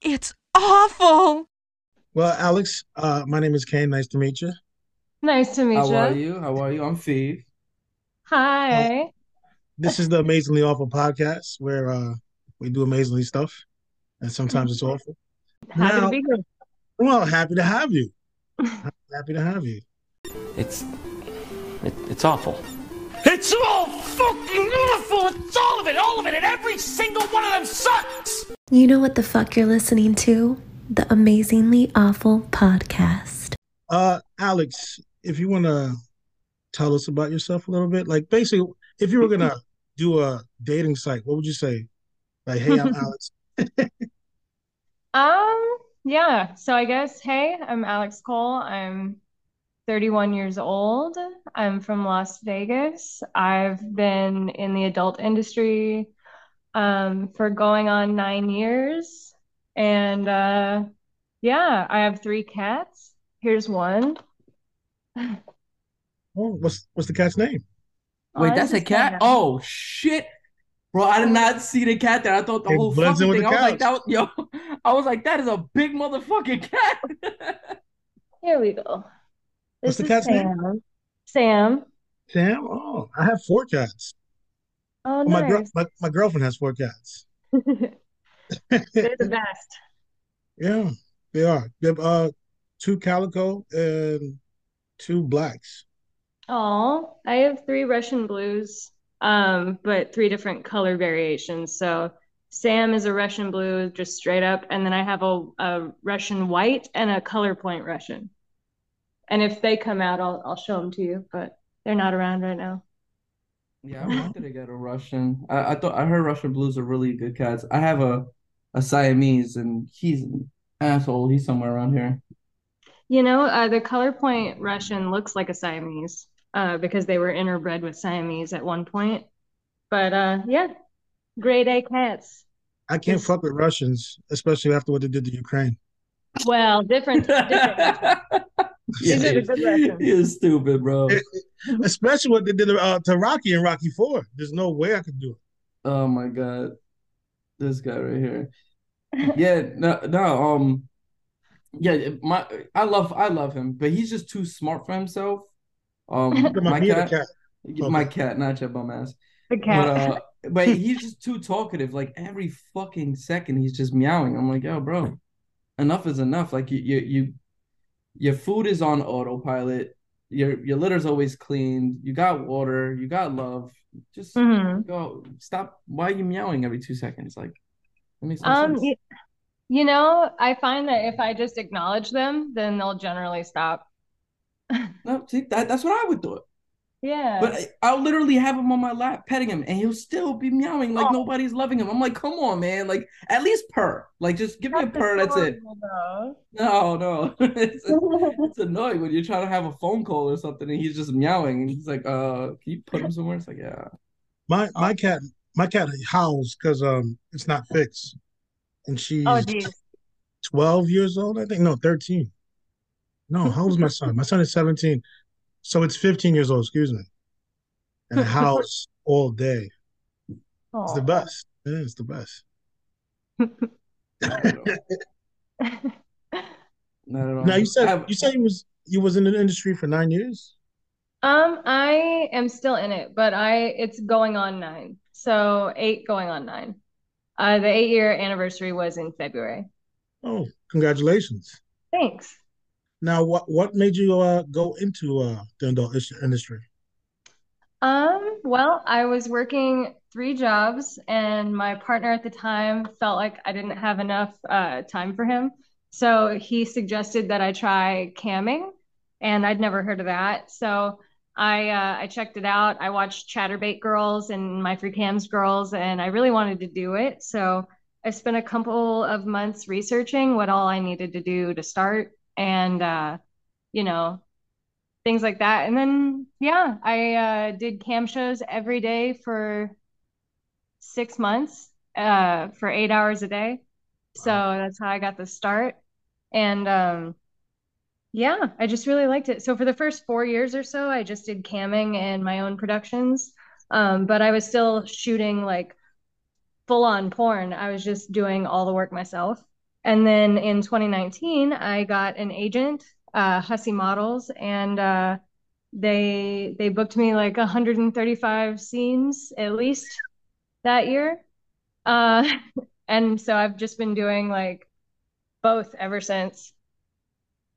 It's awful. Well, Alex, uh, my name is Kane. Nice to meet you. Nice to meet How are you. you? How are you? I'm Fee. Uh, Hi. this is the Amazingly Awful podcast where uh, we do amazingly stuff, and sometimes it's awful. Happy to Now, be here. well, happy to have you. Happy to have you. It's it, it's awful. It's all fucking awful. It's all of it, all of it, and every single one of them sucks. You know what the fuck you're listening to? The Amazingly Awful Podcast. Uh, Alex, if you want to tell us about yourself a little bit, like basically, if you were gonna do a dating site, what would you say? Like, hey, I'm Alex. Um, yeah. So I guess, hey, I'm Alex Coal. I'm 31 years old. I'm from Las Vegas. I've been in the adult industry um for going on nine years. And uh yeah, I have three cats. Here's one. Oh, what's what's the cat's name? Oh, Wait, that's a cat? Oh shit. Bro, I did not see the cat there. I thought the It whole fucking thing. I was like, that was yo. I was like, that is a big motherfucking cat. Here we go. What's the cat's name? Sam. Sam. Sam. Oh, I have four cats. Oh, Well, my girl, my, my girlfriend has four cats. They're the best. Yeah, they are. They have uh two calico and two blacks. Oh, I have three Russian blues, um, but three different color variations. So Sam is a Russian blue, just straight up, and then I have a, a Russian white and a color point Russian. And if they come out, I'll I'll show them to you, but they're not around right now. Yeah, I wanted to get a Russian. I, I thought I heard Russian blues are really good cats. I have a a Siamese and he's an asshole. He's somewhere around here. You know, uh, the color point Russian looks like a Siamese, uh, because they were interbred with Siamese at one point. But uh, yeah, grade A cats. I can't Just fuck with Russians, especially after what they did to Ukraine. well, different, different Russian. Yeah, These are he the is, good Russians. he is stupid, bro. Especially what they did uh, to Rocky and Rocky Four. There's no way I could do it. Oh my God. This guy right here. Yeah, no, no, um, yeah, my I love I love him, but he's just too smart for himself. Um, my, my me and the cat, cat. my Okay. cat, not your bum ass. The But cat. uh, but he's just too talkative. Like every fucking second, he's just meowing. I'm like, yo, bro, enough is enough. Like you, you, you, your food is on autopilot. Your your litter's always cleaned. You got water. You got love. Just hmm go. Stop. Why are you meowing every two seconds? Like, that makes no Um, sense. you, you know, I find that if I just acknowledge them, then they'll generally stop. No, see, that, that's what I would do. Yeah. But I, I'll literally have him on my lap, petting him, and he'll still be meowing like Oh, nobody's loving him. I'm like, come on, man. Like, at least purr. Like, just give me a purr. That's it. though. No, no. It's, it's annoying when you're trying to have a phone call or something and he's just meowing and he's like, uh, can you put him somewhere? It's like, yeah. My my cat my cat howls because um it's not fixed, and Oh, she's geez. 12 years old. I think no 13. No, how old is my son? My son is 17, so it's 15 years old. Excuse me. And a house all day. It's the best. Yeah, it's the best. Not at all. Not at all. Now you I said have, you said you was you was in the industry for nine years. Um, I am still in it, but I it's going on nine. So eight going on nine. Uh, the eight year anniversary was in February. Oh, congratulations! Thanks. Now, what what made you uh go into uh the adult industry? Um, well, I was working three jobs, and my partner at the time felt like I didn't have enough uh, time for him. So he suggested that I try camming, and I'd never heard of that. So I uh, I checked it out. I watched Chaturbate Girls and My Free Cams Girls, and I really wanted to do it. So I spent a couple of months researching what all I needed to do to start, and uh, you know, things like that. And then, yeah, I uh, did cam shows every day for six months, uh, for eight hours a day. So Wow. that's how I got the start. And um, yeah, I just really liked it. So for the first four years or so, I just did camming and my own productions. Um, but I was still shooting like full on porn. I was just doing all the work myself. And then in 2019, I got an agent, uh, Hussie Models, and uh, they they booked me like 135 scenes at least that year. Uh, and so I've just been doing like both ever since.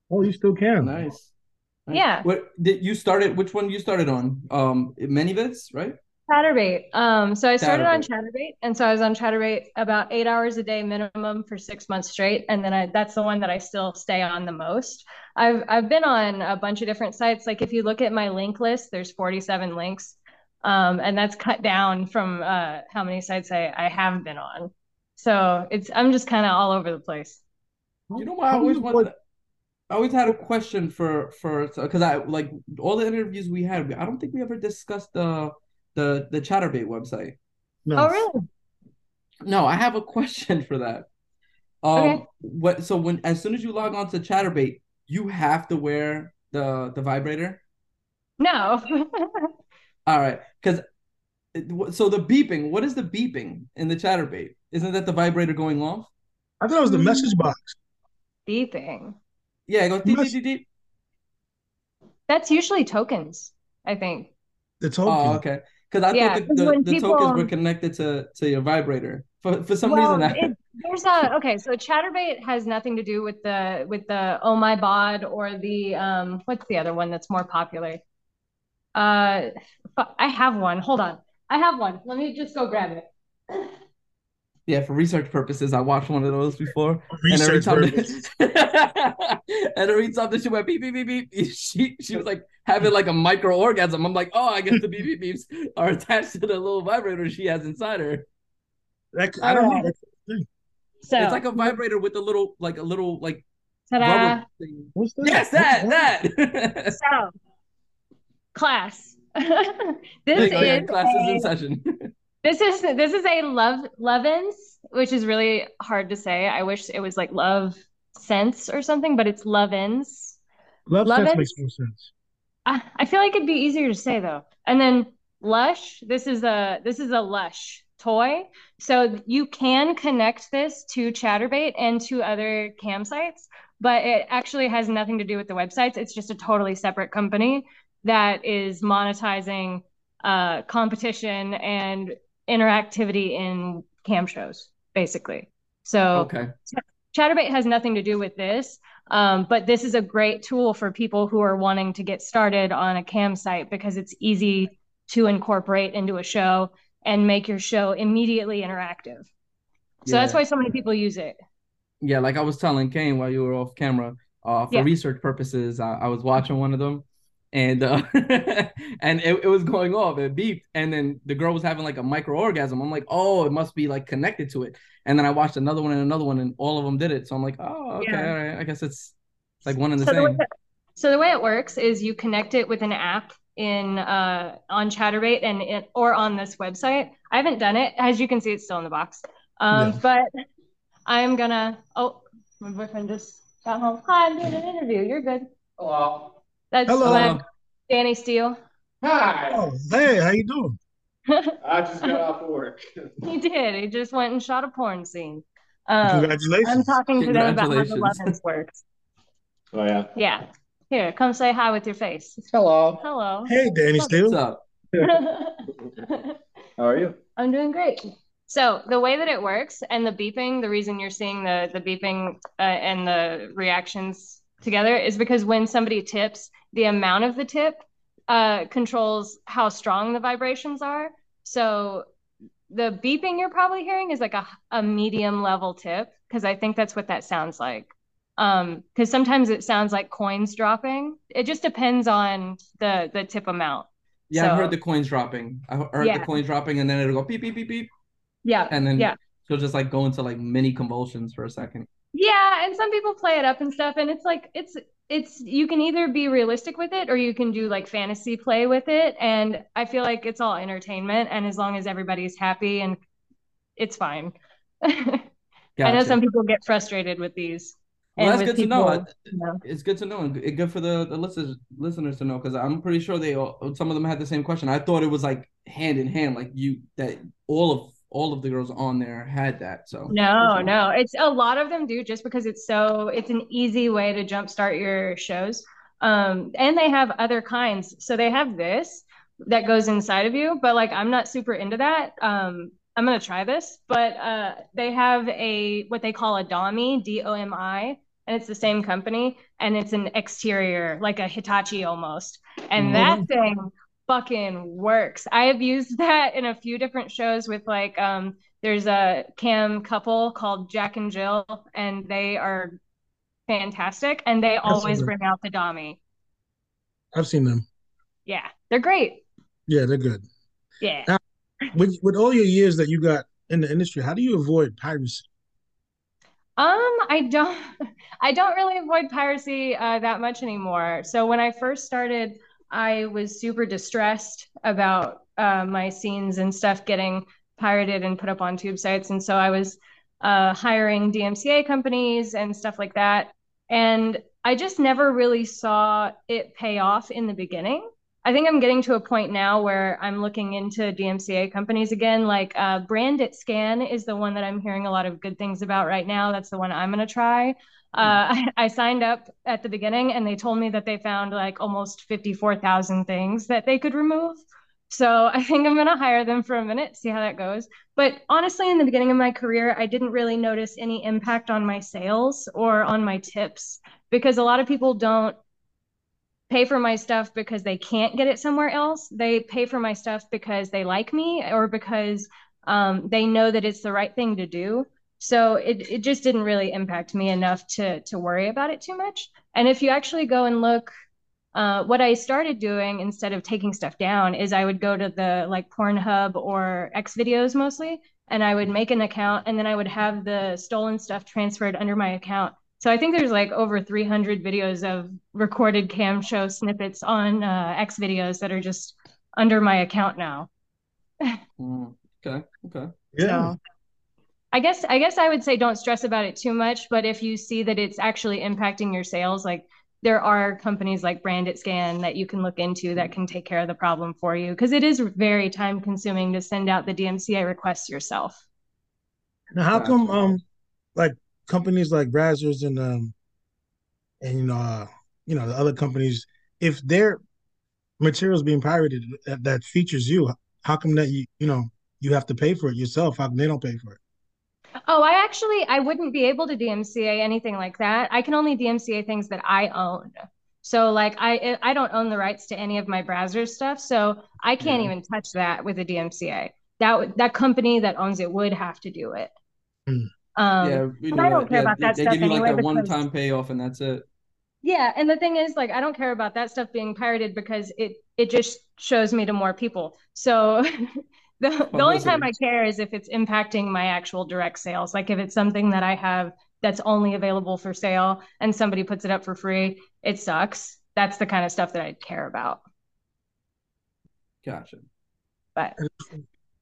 Oh, you still can. Nice. Nice. Yeah. What did you started? Which one you started on? Um, ManyVids, right? Chaturbate. Um, so I started on Chaturbate. Chaturbate, and so I was on Chaturbate about eight hours a day minimum for six months straight, and then I that's the one that I still stay on the most. I've I've been on a bunch of different sites. Like if you look at my link list, there's 47 links, um, and that's cut down from uh, how many sites I I have been on. So it's I'm just kind of all over the place. You know what? I always you wanted. I always had a question for for because I like all the interviews we had. I don't think we ever discussed the the the Chaturbate website. No. Oh really? No, I have a question for that. Um, Okay. what? So when as soon as you log on to Chaturbate, you have to wear the the vibrator. No. All right, because so the beeping. What is the beeping in the Chaturbate? Isn't that the vibrator going off? I thought it was the message box. Beeping. Yeah, it goes deep, deep, deep, deep. That's usually tokens, I think. The token. Oh, okay. Because I Yeah, thought the, the, the people- tokens were connected to to your vibrator. For for some Well, reason, I, it, there's a okay. So Chaturbate has nothing to do with the with the Oh My Bod or the um. What's the other one that's more popular? Uh, I have one. Hold on, I have one. Let me just go grab it. Yeah, for research purposes, I watched one of those before. and every Research time purposes. and every time that she went beep beep beep beep, she she was like having like a micro orgasm. I'm like, oh, I guess the beep beep beeps are attached to the little vibrator she has inside her. That- I don't know. That's- So It's like a vibrator with a little like a little like ta-da. rubber thing. What's that? Yes, that that. So class. there this you go. Yeah, is classes a- in session. This is this is a love Lovense, which is really hard to say. I wish it was like love sense or something, but it's Lovense. Love Love sense makes more sense. I, I feel like it'd be easier to say though. And then Lush, this is a this is a Lush toy. So you can connect this to Chaturbate and to other campsites, but it actually has nothing to do with the websites. It's just a totally separate company that is monetizing uh, competition and interactivity in cam shows, basically. So Okay. Chaturbate has nothing to do with this, um, but this is a great tool for people who are wanting to get started on a cam site because it's easy to incorporate into a show and make your show immediately interactive. So that's why so many people use it. Yeah, like I was telling Kane while you were off camera, uh, for Yeah. research purposes, I, I was watching one of them, and uh, and it, it was going off, it beeped, and then the girl was having like a micro orgasm. I'm like, oh, it must be like connected to it. And then I watched another one and another one, and all of them did it. So I'm like, oh, okay, Yeah. all right, I guess it's like one and the So the, way same. so the way it works is you connect it with an app in uh, on Chaturbate and it, or on this website. I haven't done it. As you can see, it's still in the box. Um, Yeah. But I'm gonna. Oh, my boyfriend just got home. Hi, I'm doing an interview. You're good. Hello. That's Hello. Danny Steele. Hi. Oh, hey, how you doing? I just got off work. he did. He just went and shot a porn scene. Um, Congratulations. I'm talking to them about how the weapons Lovense works. Oh yeah. Yeah. Here, come say hi with your face. Hello. Hello. Hey, Danny What's Steele. up? How are you? I'm doing great. So the way that it works and the beeping, the reason you're seeing the the beeping uh, and the reactions together is because when somebody tips, the amount of the tip uh, controls how strong the vibrations are. So the beeping you're probably hearing is like a, a medium level tip because I think that's what that sounds like. Um, because sometimes it sounds like coins dropping. It just depends on the the tip amount. Yeah, I've heard the coins dropping. I heard Yeah. the coins dropping, and then it'll go beep beep beep beep, Yeah. and then yeah. she'll just like go into like mini convulsions for a second. Yeah, and some people play it up and stuff, and it's like it's it's you can either be realistic with it or you can do like fantasy play with it, and I feel like it's all entertainment, and as long as everybody's happy and it's fine. I know some people get frustrated with these. Well, that's good to know. people, you know. It's good to know and good for the, the listeners listeners to know because I'm pretty sure they all, some of them had the same question. I thought it was like hand in hand, like you that all of all of the girls on there had that. So No, no. It's a lot of them do just because it's so it's an easy way to jumpstart your shows. Um, and they have other kinds. So they have this that goes inside of you, but like I'm not super into that. Um, I'm gonna try this, but uh, they have a what they call a DOMI, D O M I, and it's the same company, and it's an exterior like a Hitachi almost, and that thing fucking works. I have used that in a few different shows with like um there's a cam couple called Jack and Jill and they are fantastic and they always bring out the Domi. I've seen them. Yeah, they're great. Yeah, they're good. Yeah. Now- With with all your years that you got in the industry, how do you avoid piracy? Um, I don't I don't really avoid piracy uh, that much anymore. So when I first started, I was super distressed about uh, my scenes and stuff getting pirated and put up on tube sites, and so I was uh, hiring DMCA companies and stuff like that. And I just never really saw it pay off in the beginning. I think I'm getting to a point now where I'm looking into DMCA companies again. Like uh, BranditScan is the one that I'm hearing a lot of good things about right now. That's the one I'm going to try. Uh, I, I signed up at the beginning and they told me that they found like almost 54,000 things that they could remove. So I think I'm going to hire them for a minute, see how that goes. But honestly, in the beginning of my career, I didn't really notice any impact on my sales or on my tips because a lot of people don't pay for my stuff because they can't get it somewhere else. They pay for my stuff because they like me or because um, they know that it's the right thing to do. So it, it just didn't really impact me enough to to worry about it too much. And if you actually go and look, uh, what I started doing instead of taking stuff down is I would go to the like Pornhub or X videos mostly, and I would make an account, and then I would have the stolen stuff transferred under my account. So I think there's like over 300 videos of recorded cam show snippets on uh, X videos that are just under my account now. Mm, okay, okay. Yeah. So I guess I guess I would say don't stress about it too much, but if you see that it's actually impacting your sales, like there are companies like BranditScan that you can look into that can take care of the problem for you because it is very time consuming to send out the DMCA requests yourself. Now, how come um like companies like Brazzers and um and you know uh, you know the other companies, if their materials being pirated that, that features you, how come that you you know you have to pay for it yourself? How come they don't pay for it? Oh, I actually I wouldn't be able to DMCA anything like that. I can only DMCA things that I own. So like I I don't own the rights to any of my Brazzers stuff, so I can't Yeah. even touch that with a DMCA. That that company that owns it would have to do it. Hmm. Um, yeah, we but know I don't care Yeah, about they, that they stuff give you like anyway that because- one-time payoff, and that's it. Yeah, and the thing is, like, I don't care about that stuff being pirated because it it just shows me to more people. So the the only time I care is if it's impacting my actual direct sales. Like if it's something that I have that's only available for sale and somebody puts it up for free, it sucks. That's the kind of stuff that I care about. Gotcha. But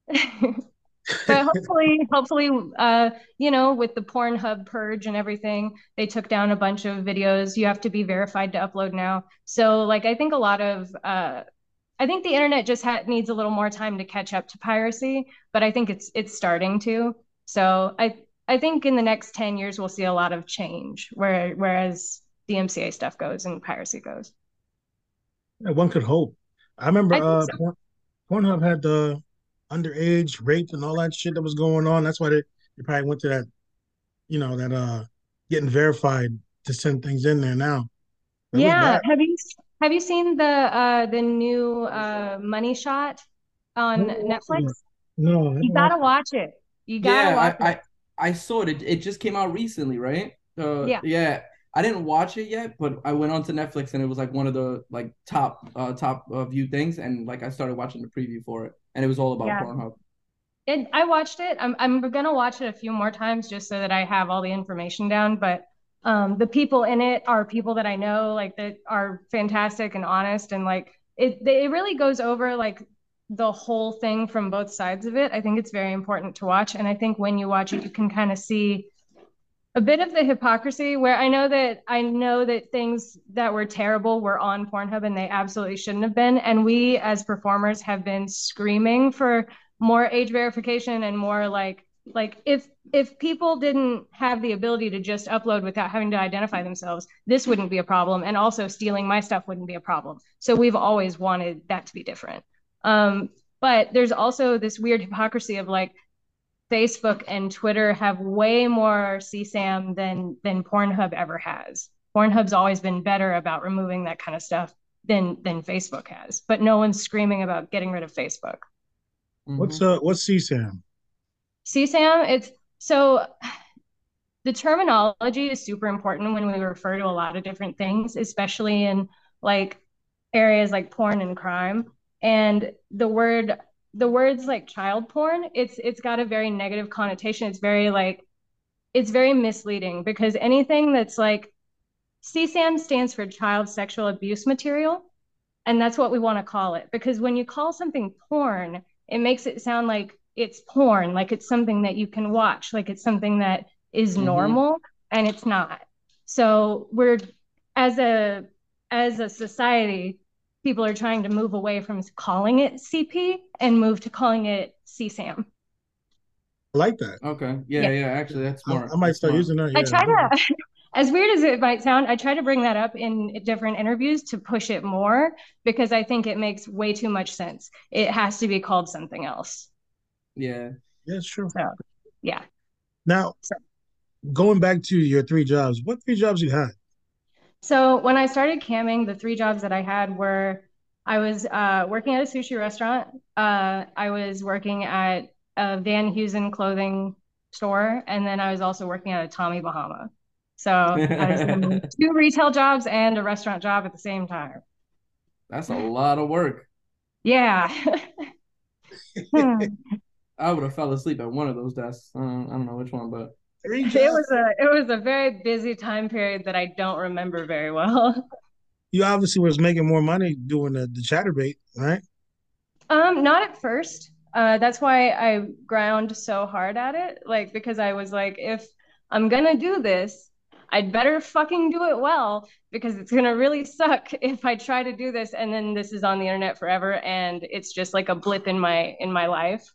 but hopefully hopefully uh you know with the pornhub purge and everything they took down a bunch of videos you have to be verified to upload now so like i think a lot of uh i think the internet just ha- needs a little more time to catch up to piracy but i think it's it's starting to so i i think in the next 10 years we'll see a lot of change where whereas the MCA stuff goes and piracy goes Yeah, one could hope. I remember I uh so. Porn, Pornhub had the underage rape and all that shit that was going on. That's why they, they probably went to that, you know, that uh getting verified to send things in there now. That Yeah, have you have you seen the uh the new uh Money Shot on No, Netflix? No, You gotta watch it. You gotta Yeah, watch I, it. I I saw it. it. It just came out recently, right? Uh, Yeah. Yeah. I didn't watch it yet, but I went onto Netflix and it was like one of the like top uh top uh, view things, and like I started watching the preview for it, and it was all about Yeah. Pornhub. It, I watched it. I'm I'm gonna watch it a few more times just so that I have all the information down. But um, the people in it are people that I know, like that are fantastic and honest, and like it. It really goes over like the whole thing from both sides of it. I think it's very important to watch, and I think when you watch it, you can kind of see a bit of the hypocrisy where I know that I know that things that were terrible were on Pornhub and they absolutely shouldn't have been. And we as performers have been screaming for more age verification and more like like if if people didn't have the ability to just upload without having to identify themselves this wouldn't be a problem. And also stealing my stuff wouldn't be a problem. So we've always wanted that to be different. Um, but there's also this weird hypocrisy of like facebook and twitter have way more csam than than pornhub ever has. Pornhub's always been better about removing that kind of stuff than than facebook has. But no one's screaming about getting rid of facebook. What's uh what's CSAM? CSAM, it's so the terminology is super important when we refer to a lot of different things, especially in like areas like porn and crime. And the word the words like child porn, it's it's got a very negative connotation. It's very like it's very misleading because anything that's like CSAM stands for child sexual abuse material. And that's what we want to call it. Because when you call something porn, it makes it sound like it's porn, like it's something that you can watch, like it's something that is Mhm. normal, and it's not. So we're as a as a society, people are trying to move away from calling it CP and move to calling it CSAM. I like that. Okay. Yeah, Yeah. yeah. Actually, that's I, smart. I might start smart. using that. I Yeah. try to, as weird as it might sound, I try to bring that up in different interviews to push it more because I think it makes way too much sense. It has to be called something else. Yeah. Yeah, it's true. So, yeah. Now, going back to your three jobs, what three jobs you had? So when I started camming, the three jobs that I had were I was uh, working at a sushi restaurant. Uh, I was working at a Van Heusen clothing store, and then I was also working at a Tommy Bahama. So I was doing two retail jobs and a restaurant job at the same time. That's a lot of work. Yeah. I would have fell asleep at one of those desks. I don't, I don't know which one, but It was a it was a very busy time period that I don't remember very well. You obviously was making more money doing the, the Chaturbate, right? Um, not at first. Uh, that's why I ground so hard at it. Like, because I was like, if I'm gonna do this, I'd better fucking do it well because it's gonna really suck if I try to do this and then this is on the internet forever and it's just like a blip in my in my life.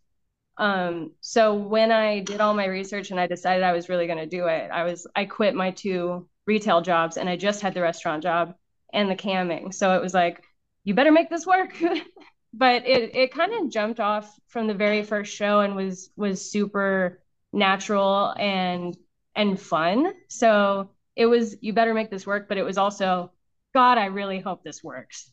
Um, so when I did all my research and I decided I was really gonna do it, I was I quit my two retail jobs and I just had the restaurant job and the camming. So it was like, you better make this work. but it it kind of jumped off from the very first show and was was super natural and and fun. So it was you better make this work, but it was also God, I really hope this works.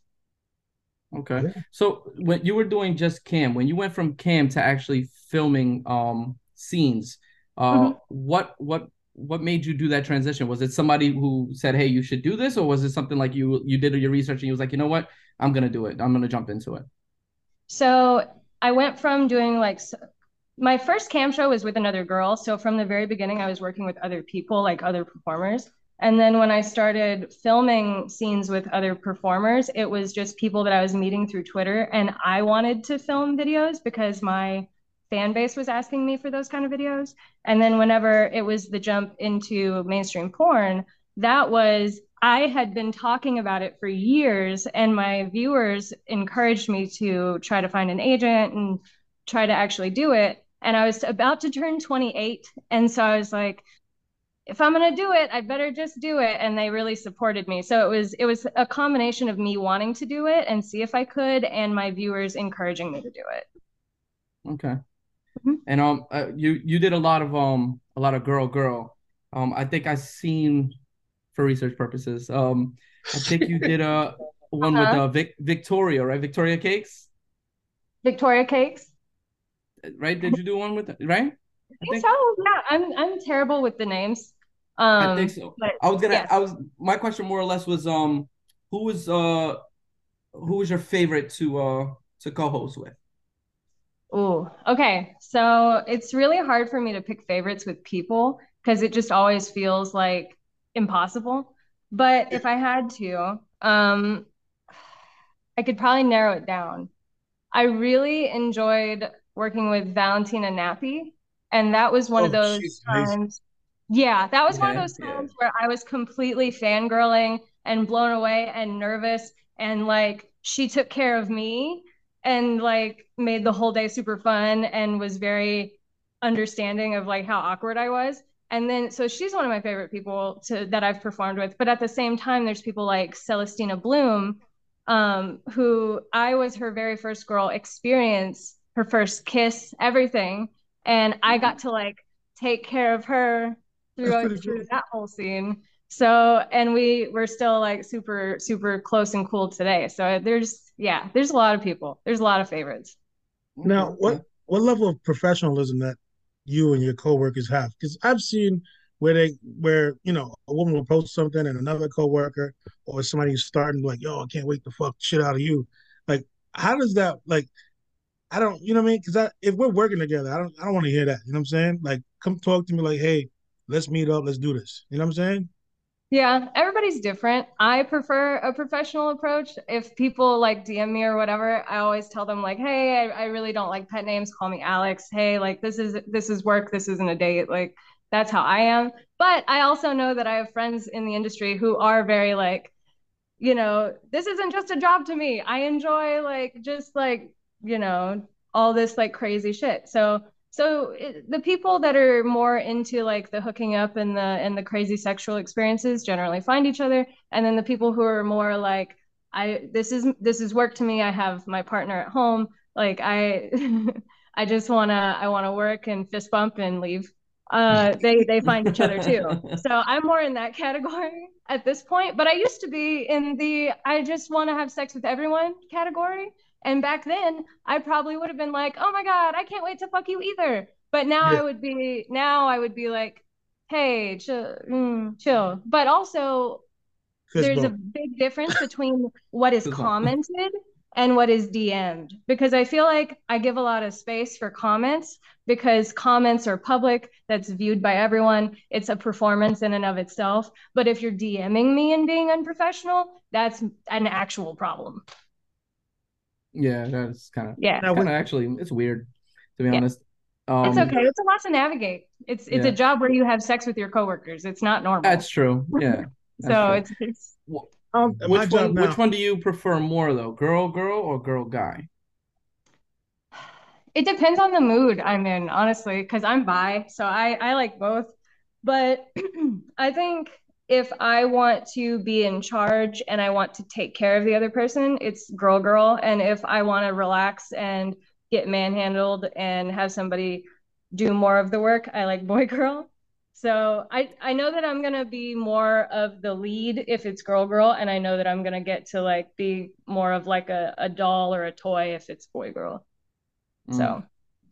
Okay. Yeah. So when you were doing just cam, when you went from cam to actually filming um scenes, uh Mhm. what what what made you do that transition? Was it somebody who said, "Hey, you should do this," or was it something like you you did your research and you was like, "You know what? I'm gonna do it. I'm gonna jump into it." So I went from doing like my first cam show was with another girl. So from the very beginning, I was working with other people, like other performers. And then when I started filming scenes with other performers, it was just people that I was meeting through Twitter. And I wanted to film videos because my fan base was asking me for those kind of videos. And then whenever it was the jump into mainstream porn, that was I had been talking about it for years, and my viewers encouraged me to try to find an agent and try to actually do it. And I was about to turn 28. And so I was like, if I'm going to do it, I better just do it. And they really supported me. So it was it was a combination of me wanting to do it and see if I could and my viewers encouraging me to do it. Okay. Mhm. And um, uh, you you did a lot of um a lot of girl girl. Um, I think I seen for research purposes. Um, I think you did a one with Uh-huh. uh Vic Victoria, right? Victoria Cakes, Victoria Cakes. right? Did you do one with right? I I think so. Yeah, I'm I'm terrible with the names. Um, I think so. but I was gonna. yes. I was. My question more or less was um, who was uh, who was your favorite to uh to co-host with? Oh, okay. So it's really hard for me to pick favorites with people because it just always feels like impossible. But if I had to, um, I could probably narrow it down. I really enjoyed working with Valentina Nappi, and that was one of Oh, those she's times. Yeah, that was one of Yeah, those yeah. times where I was completely fangirling and blown away and nervous, and like she took care of me and like made the whole day super fun and was very understanding of like how awkward I was. And then so she's one of my favorite people to that I've performed with. But at the same time, there's people like Celestina Bloom, um, who I was her very first girl experience, her first kiss, everything. And I mm-hmm. got to like take care of her through, through that whole scene. So, and we we're still like super, super close and cool today. So there's, yeah, there's a lot of people. There's a lot of favorites. Now, what what level of professionalism that you and your coworkers have? Because I've seen where they where you know a woman will post something and another coworker or somebody starting like, yo, I can't wait to fuck shit out of you. Like, how does that like? I don't, you know what I mean? Because if we're working together, I don't, I don't want to hear that. You know what I'm saying? Like, come talk to me. Like, hey, let's meet up. Let's do this. You know what I'm saying? Yeah, everybody's different. I prefer a professional approach. If people like DM me or whatever, I always tell them like, "Hey, I, I really don't like pet names. Call me Alex. Hey, like this is this is work. This isn't a date. Like that's how I am." But I also know that I have friends in the industry who are very like, you know, this isn't just a job to me. I enjoy like just like, you know, all this like crazy shit. So so it, the people that are more into like the hooking up and the and the crazy sexual experiences generally find each other. And then the people who are more like i this is this is work to me. I have my partner at home. Like i i just want to i want to work and fist bump and leave. Uh they they find each other too. So i'm more in that category at this point. But i used to be in the i just want to have sex with everyone category and back then, I probably would have been like, "Oh my god, I can't wait to fuck you either." But now yeah. I would be now I would be like, "Hey, chill, mm, chill." But also, there's a big difference between what is commented and what is DM'd because I feel like I give a lot of space for comments because comments are public, that's viewed by everyone. It's a performance in and of itself. But if you're DMing me and being unprofessional, that's an actual problem. Yeah, that's kind of yeah, kind of actually it's weird to be yeah. honest. Um, it's okay. It's a lot to navigate. It's it's yeah. a job where you have sex with your coworkers. It's not normal. That's true. Yeah. That's so true. it's it's. Well, um, which one? Which one do you prefer more though? Girl, girl, or girl, guy? It depends on the mood I'm in, honestly, because I'm bi, so I I like both. But I think if I want to be in charge and I want to take care of the other person, it's girl girl. And if I want to relax and get manhandled and have somebody do more of the work, I like boy girl. So I I know that I'm gonna be more of the lead if it's girl girl, and I know that I'm gonna get to like be more of like a, a doll or a toy if it's boy girl. Mm. So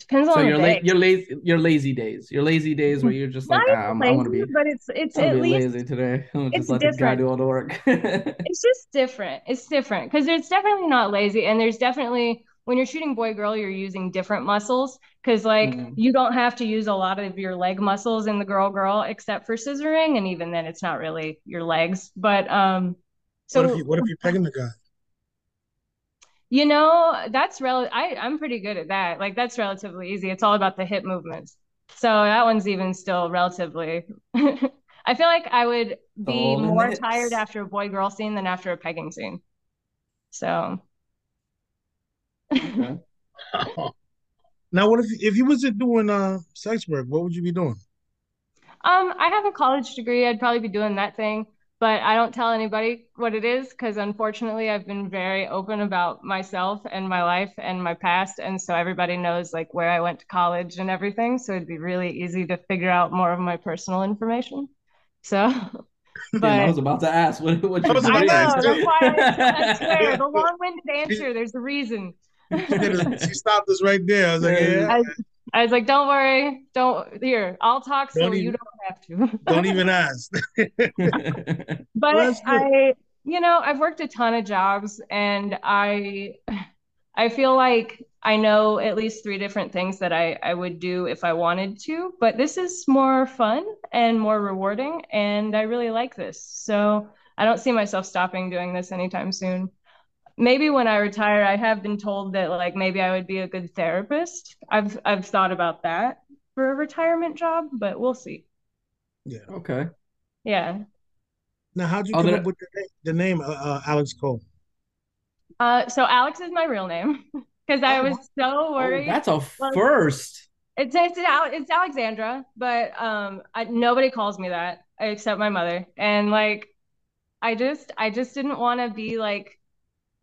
Depends so on your la- your lazy your lazy days, your lazy days where you're just like, ah, I'm, lazy, I want to be, but it's it's at least lazy today. I'm just let different. the guy do all the work. it's just different. It's different because it's definitely not lazy, and there's definitely when you're shooting boy girl, you're using different muscles because like mm-hmm. you don't have to use a lot of your leg muscles in the girl girl except for scissoring, and even then it's not really your legs. But um, so what if you what if you're pegging the guy? You know, that's rel I, I'm pretty good at that. Like that's relatively easy. It's all about the hip movements. So that one's even still relatively I feel like I would be oh, more hips. tired after a boy girl scene than after a pegging scene. So okay. now what if if you wasn't doing uh sex work, what would you be doing? Um, I have a college degree. I'd probably be doing that thing but I don't tell anybody what it is because unfortunately I've been very open about myself and my life and my past. And so everybody knows like where I went to college and everything. So it'd be really easy to figure out more of my personal information. So but yeah, I was about to ask what what you I know, that's why I, I swear the long-winded answer, there's a reason. she stopped us right there. I was like, yeah. I, I was like, don't worry, don't here. I'll talk so you don't have to. don't even ask. but well, I, you know, I've worked a ton of jobs, and I, I feel like I know at least three different things that I I would do if I wanted to. But this is more fun and more rewarding, and I really like this. So I don't see myself stopping doing this anytime soon maybe when I retire, I have been told that like maybe I would be a good therapist. I've I've thought about that for a retirement job, but we'll see. Yeah. Okay. Yeah. Now, how'd you come up with the name, the name uh, uh, Alex Coal? Uh, so Alex is my real name because I Oh, was so Oh, worried. that's a Well, first. It's it's Al- it's Alexandra, but um, I, nobody calls me that except my mother. And like, I just I just didn't want to be like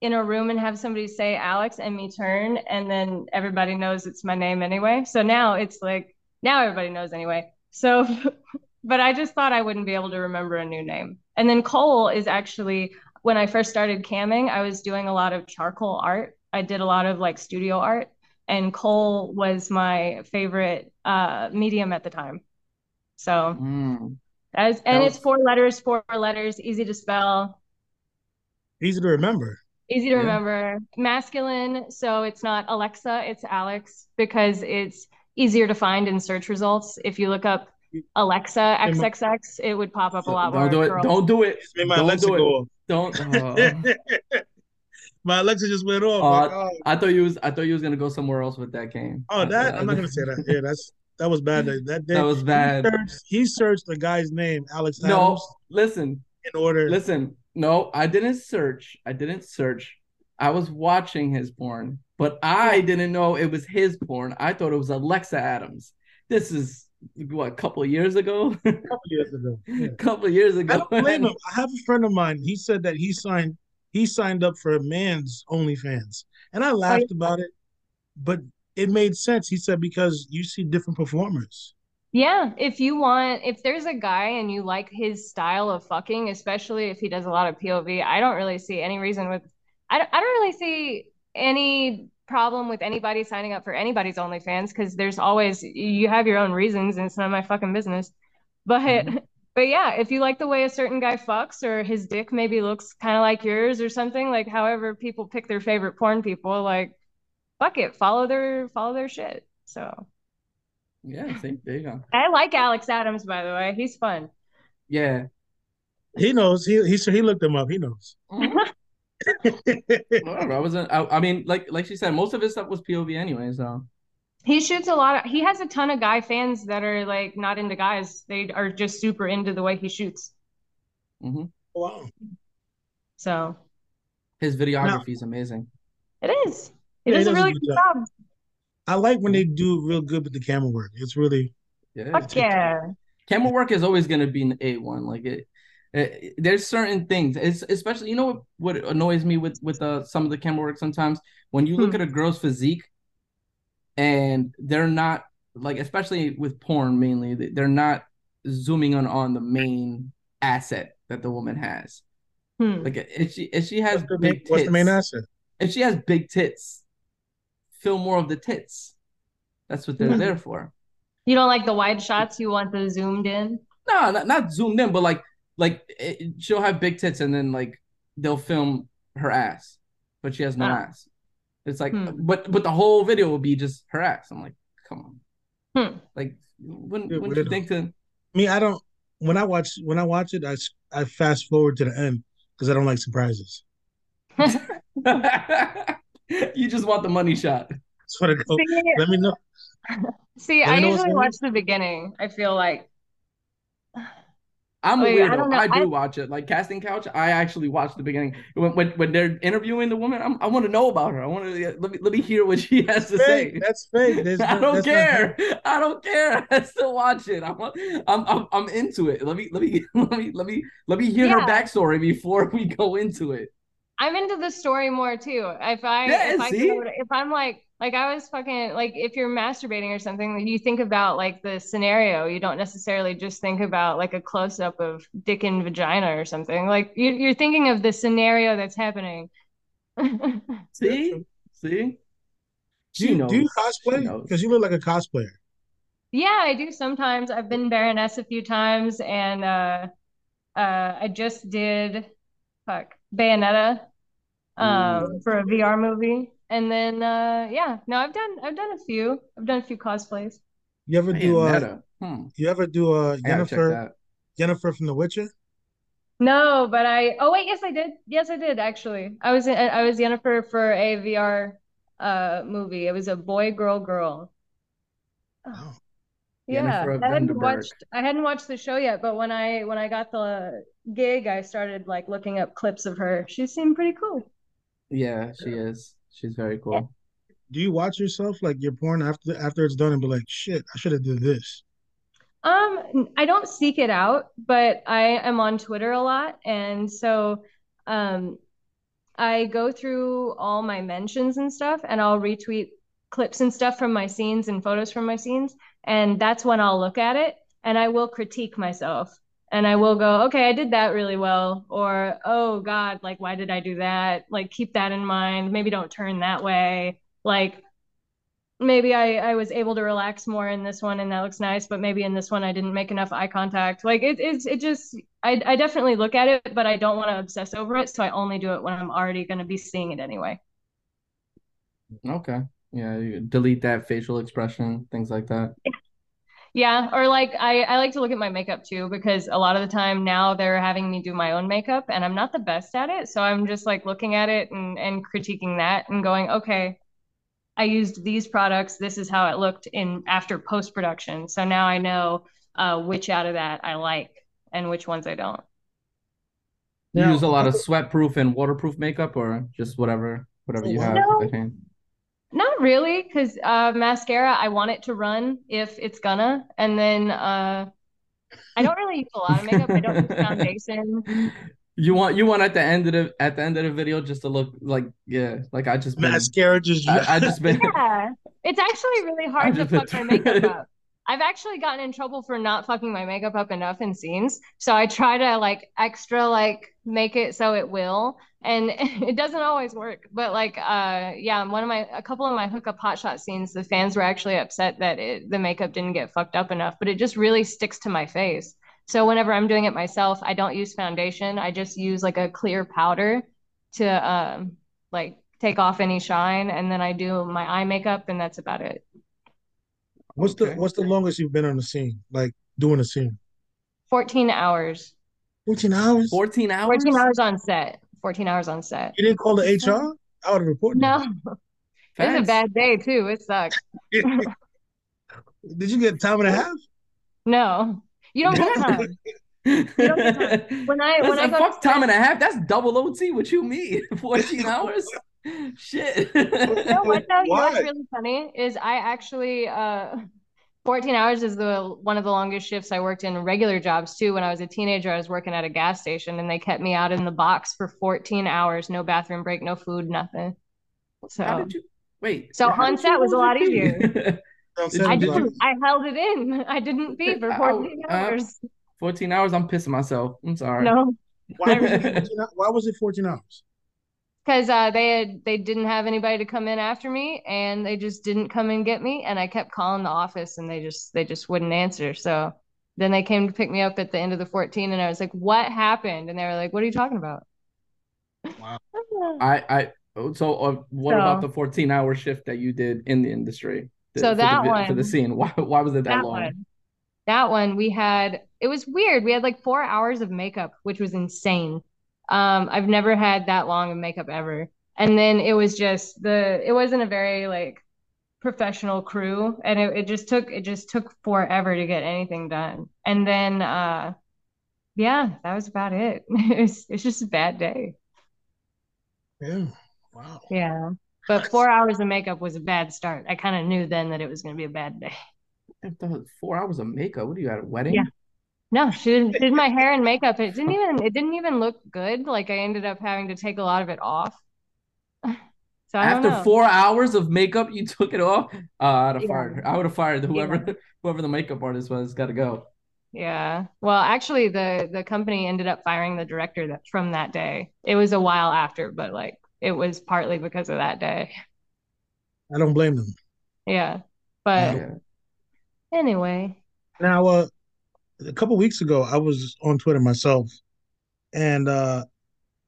in a room and have somebody say Alex and me turn, and then everybody knows it's my name anyway. So now it's like now everybody knows anyway. So, but I just thought I wouldn't be able to remember a new name. And then Coal is actually when I first started camming, I was doing a lot of charcoal art. I did a lot of like studio art and Coal was my favorite uh, medium at the time. So Mm. as and That it's four letters, four letters, easy to spell, Easy to remember. Easy to Yeah. remember, masculine. So it's not Alexa, it's Alex because it's easier to find in search results. If you look up Alexa XXX, it would pop up a lot more. Don't do it. Don't do it. Made my Don't Alexa do it. go. Don't. uh, my Alexa just went off. Uh, like, oh, I thought you was. I thought you was gonna go somewhere else with that game. oh, that I'm not gonna say that. Yeah, that's that was bad. That, that, That was bad. He searched, he searched the guy's name, Alex No, listen, in order. listen. No, I didn't search. I didn't search. I was watching his porn, but I didn't know it was his porn. I thought it was Alexa Adams. This is what a couple of years ago. a couple years ago. Yeah. a couple of years I ago. don't blame him. I have a friend of mine. He said that he signed he signed up for a man's OnlyFans, and I laughed about it, but it made sense. He said because you see different performers. Yeah, if you want, if there's a guy and you like his style of fucking, especially if he does a lot of POV, I don't really see any reason with, I don't, I don't really see any problem with anybody signing up for anybody's OnlyFans because there's always, you have your own reasons and it's none of my fucking business. But, Mhm. but yeah, if you like the way a certain guy fucks or his dick maybe looks kind of like yours or something, like however people pick their favorite porn people, like, fuck it, follow their, follow their shit. So. Yeah, see, there you go. I like Alex Adams, by the way. He's fun. Yeah. He knows. He he he looked him up. He knows. Whatever. I wasn't. I, I mean, like like she said, most of his stuff was POV anyway. So He shoots a lot of, he has a ton of guy fans that are like not into guys. They are just super into the way he shoots. hmm wow. So his videography is amazing. it is. He Yeah, he does a a really good good job. job. I like when they do real good with the camera work. It's really Yeah. Fuck yeah. camera work is always going to be an A1 like it, it there's certain things it's especially you know what, what annoys me with with uh, some of the camera work sometimes when you look Hmm. at a girl's physique and they're not like especially with porn mainly they- they're not zooming on on the main asset that the woman has Hmm. like if she if she has what's the, big main, what's the main asset? if she has big tits film more of the tits that's what they're Hmm. there for You don't like the wide shots, you want the zoomed in. No, not, not zoomed in, but like like it, she'll have big tits and then like they'll film her ass, but she has no Ah. ass. It's like, Hmm. but but the whole video will be just her ass. I'm like, come on, Hmm. like wouldn't Yeah, you think to? Me, I don't. When I watch when I watch it, I I fast forward to the end because I don't like surprises. you just want the money shot. That's go. See, Let me know. see, Let I know usually watch the beginning. I feel like I'm a Wait, I weirdo. don't. I, do I- watch it. Like casting couch, I actually watch the beginning when when, when they're interviewing the woman. I'm, I want to know about her. I want to let me let me hear what she has to Fake. say. That's fake. There's I no- don't that's not care. I don't care. I still watch it. I'm, I'm, I'm, I'm into it. Let me, let me, let me, let me, let me hear her backstory before we go into it. I'm into the story more too. If I Yeah, if I see? go to- if I'm like like I was fucking like if you're masturbating or something, you think about like the scenario. You don't necessarily just think about like a close up of dick and vagina or something. Like you, you're thinking of the scenario that's happening. See, see. Do you, do you cosplay? Because you look like a cosplayer. Yeah, I do sometimes. I've been Baroness a few times, and uh, uh, I just did fuck Bayonetta um Ooh. for a VR movie. And then uh yeah, no, I've done I've done a few. I've done a few cosplays. You ever do a Hmm. you ever do uh I gotta check Jennifer. Jennifer from The Witcher? No, but I oh wait, yes I did. Yes, I did actually. I was in, I was Jennifer for a VR uh movie. It was a boy girl girl. Oh. Yeah, Jennifer I hadn't Vanderberg. watched I hadn't watched the show yet, but when I when I got the gig, I started like looking up clips of her. She seemed pretty cool. Yeah, she is. She's very cool. do you watch yourself like your porn after after it's done and be like, shit, I should have did this? Um, I don't seek it out, but I am on Twitter a lot, and so um, I go through all my mentions and stuff, and I'll retweet clips and stuff from my scenes and photos from my scenes, and that's when I'll look at it and I will critique myself. And I will go, okay, I did that really well. Or, oh God, like, why did I do that? Like, keep that in mind. Maybe don't turn that way. Like, maybe I, I was able to relax more in this one and that looks nice, but maybe in this one I didn't make enough eye contact. Like it, it's it just I, I definitely look at it, but I don't want to obsess over it. So I only do it when I'm already going to be seeing it anyway. Okay. Yeah, you delete that facial expression, things like that. Yeah, or like I, I like to look at my makeup too because a lot of the time now they're having me do my own makeup and I'm not the best at it. So I'm just like looking at it and, and critiquing that and going, okay, I used these products. This is how it looked in after post production. So now I know uh, which out of that I like and which ones I don't. You Now, use a lot of sweat proof and waterproof makeup or just whatever whatever you have No. At hand? Not really, because uh, mascara, I want it to run if it's gonna. And then uh, I don't really use a lot of makeup. I don't use foundation. You want you want at the end of the at the end of the video just to look like yeah like I just been mascara just I, I just been Yeah, it's actually really hard to just been fuck my makeup up. I've actually gotten in trouble for not fucking my makeup up enough in scenes. So I try to like extra like make it so it will. And it doesn't always work. But like uh yeah, one of my a couple of my hookup hotshot scenes, the fans were actually upset that it, the makeup didn't get fucked up enough, but it just really sticks to my face. So whenever I'm doing it myself, I don't use foundation. I just use like a clear powder to um like take off any shine and then I do my eye makeup and that's about it. what's the what's the longest you've been on the scene? Like doing a scene? 14 hours. 14 hours? 14 hours 14 hours on set. 14 hours on set. You didn't call the HR? I would have reported No, you. it's a bad day too. It sucks. Did you get time and a half? No, you don't get time. When I That's when I a go fuck to time and a half. That's double OT. What you mean? 14 hours? Shit. you know what though? You know what's really funny is I actually uh 14 hours is the one of the longest shifts I worked in regular jobs too. When I was a teenager, I was working at a gas station and they kept me out in the box for 14 hours, no bathroom break, no food, nothing. How So did you wait? So how on set was a lot easier. I didn't. I held it in. I didn't pee for 14 I- hours. 14 hours. I'm pissing myself. I'm sorry. No, Why was it 14? Why was it 14 hours? Because uh, they had they didn't have anybody to come in after me, and they just didn't come and get me. And I kept calling the office, and they just they just wouldn't answer. So then they came to pick me up at the end of the 14, and I was like, "What happened?" And they were like, "What are you talking about?" Wow. I I so uh, what about the 14 hour shift that you did in the industry? So for the that vi- for the scene. Why why was it that, that long? one that one we had it was weird we had like four hours of makeup which was insane um i've never had that long of makeup ever and then it was just the it wasn't a very like professional crew and it, it just took it just took forever to get anything done and then uh yeah that was about it it's it's just a bad day Yeah. Wow. yeah but four hours of makeup was a bad start i kind of knew then that it was going to be a bad day After four hours of makeup. What do you got? A wedding? Yeah. No, she did, did my hair and makeup. It didn't even it didn't even look good. Like I ended up having to take a lot of it off. So I don't After know. four hours of makeup, you took it off. Uh, I'd have Yeah. fired her. I would have fired whoever Yeah. whoever the makeup artist was. Got to go. Yeah. Well, actually the the company ended up firing the director that from that day. It was a while after, but like it was partly because of that day. I don't blame them. Yeah. But Yeah. anyway. Now, uh, a couple weeks ago, I was on Twitter myself, and uh,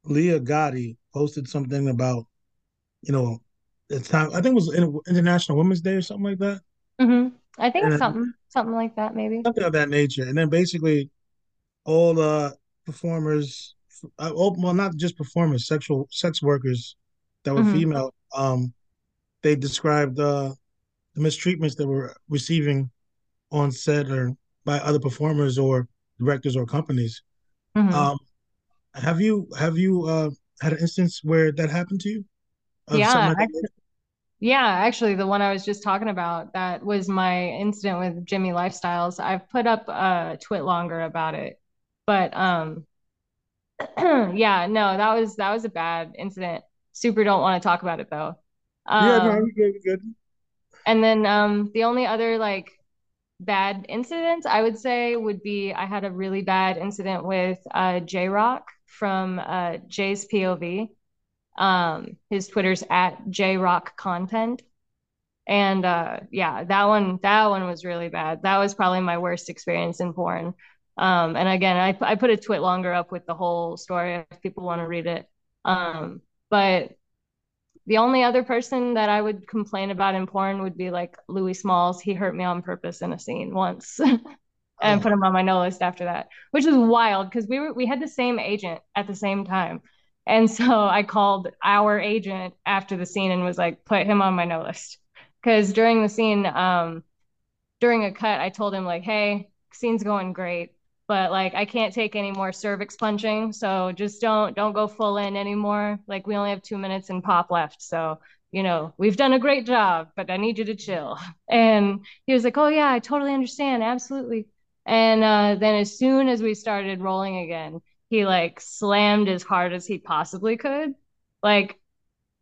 Leah Gotti posted something about, you know, the time. I think it was International Women's Day or something like that, hmm I think And- something something like that maybe. something of that nature. And then basically, all the performers, uh, well, not just performers, sexual sex workers that were Mhm. female, um, they described uh, the mistreatments that were receiving on set or by other performers or directors or companies. Mhm. Um, have you have you uh, had an instance where that happened to you? Of Yeah, like actually- Yeah, actually, the one I was just talking about, that was my incident with Jimmy Lifestyles. I've put up a TwitLonger about it. But um yeah, no, that was that was a bad incident. Super don't want to talk about it though. yeah, no, Um good, good. and then um the only other like bad incidents I would say would be I had a really bad incident with uh J Rock from uh Jay's POV. Um his Twitter's at J Rock Content. And uh yeah, that one that one was really bad. That was probably my worst experience in porn. Um and again, I I put a TwitLonger up with the whole story if people want to read it. Um but the only other person that I would complain about in porn would be like Louis Smalls. He hurt me on purpose in a scene once and Oh. put him on my no list after that, which is wild because we were we had the same agent at the same time. And so I called our agent after the scene and was like, put him on my no list. Because during the scene, um, during a cut, I told him like, hey, scene's going great, but like I can't take any more cervix punching, so just don't don't go full in anymore. Like we only have two minutes and pop left, so you know we've done a great job, but I need you to chill. And he was like, oh yeah, I totally understand, absolutely. And uh, then as soon as we started rolling again, he like slammed as hard as he possibly could, like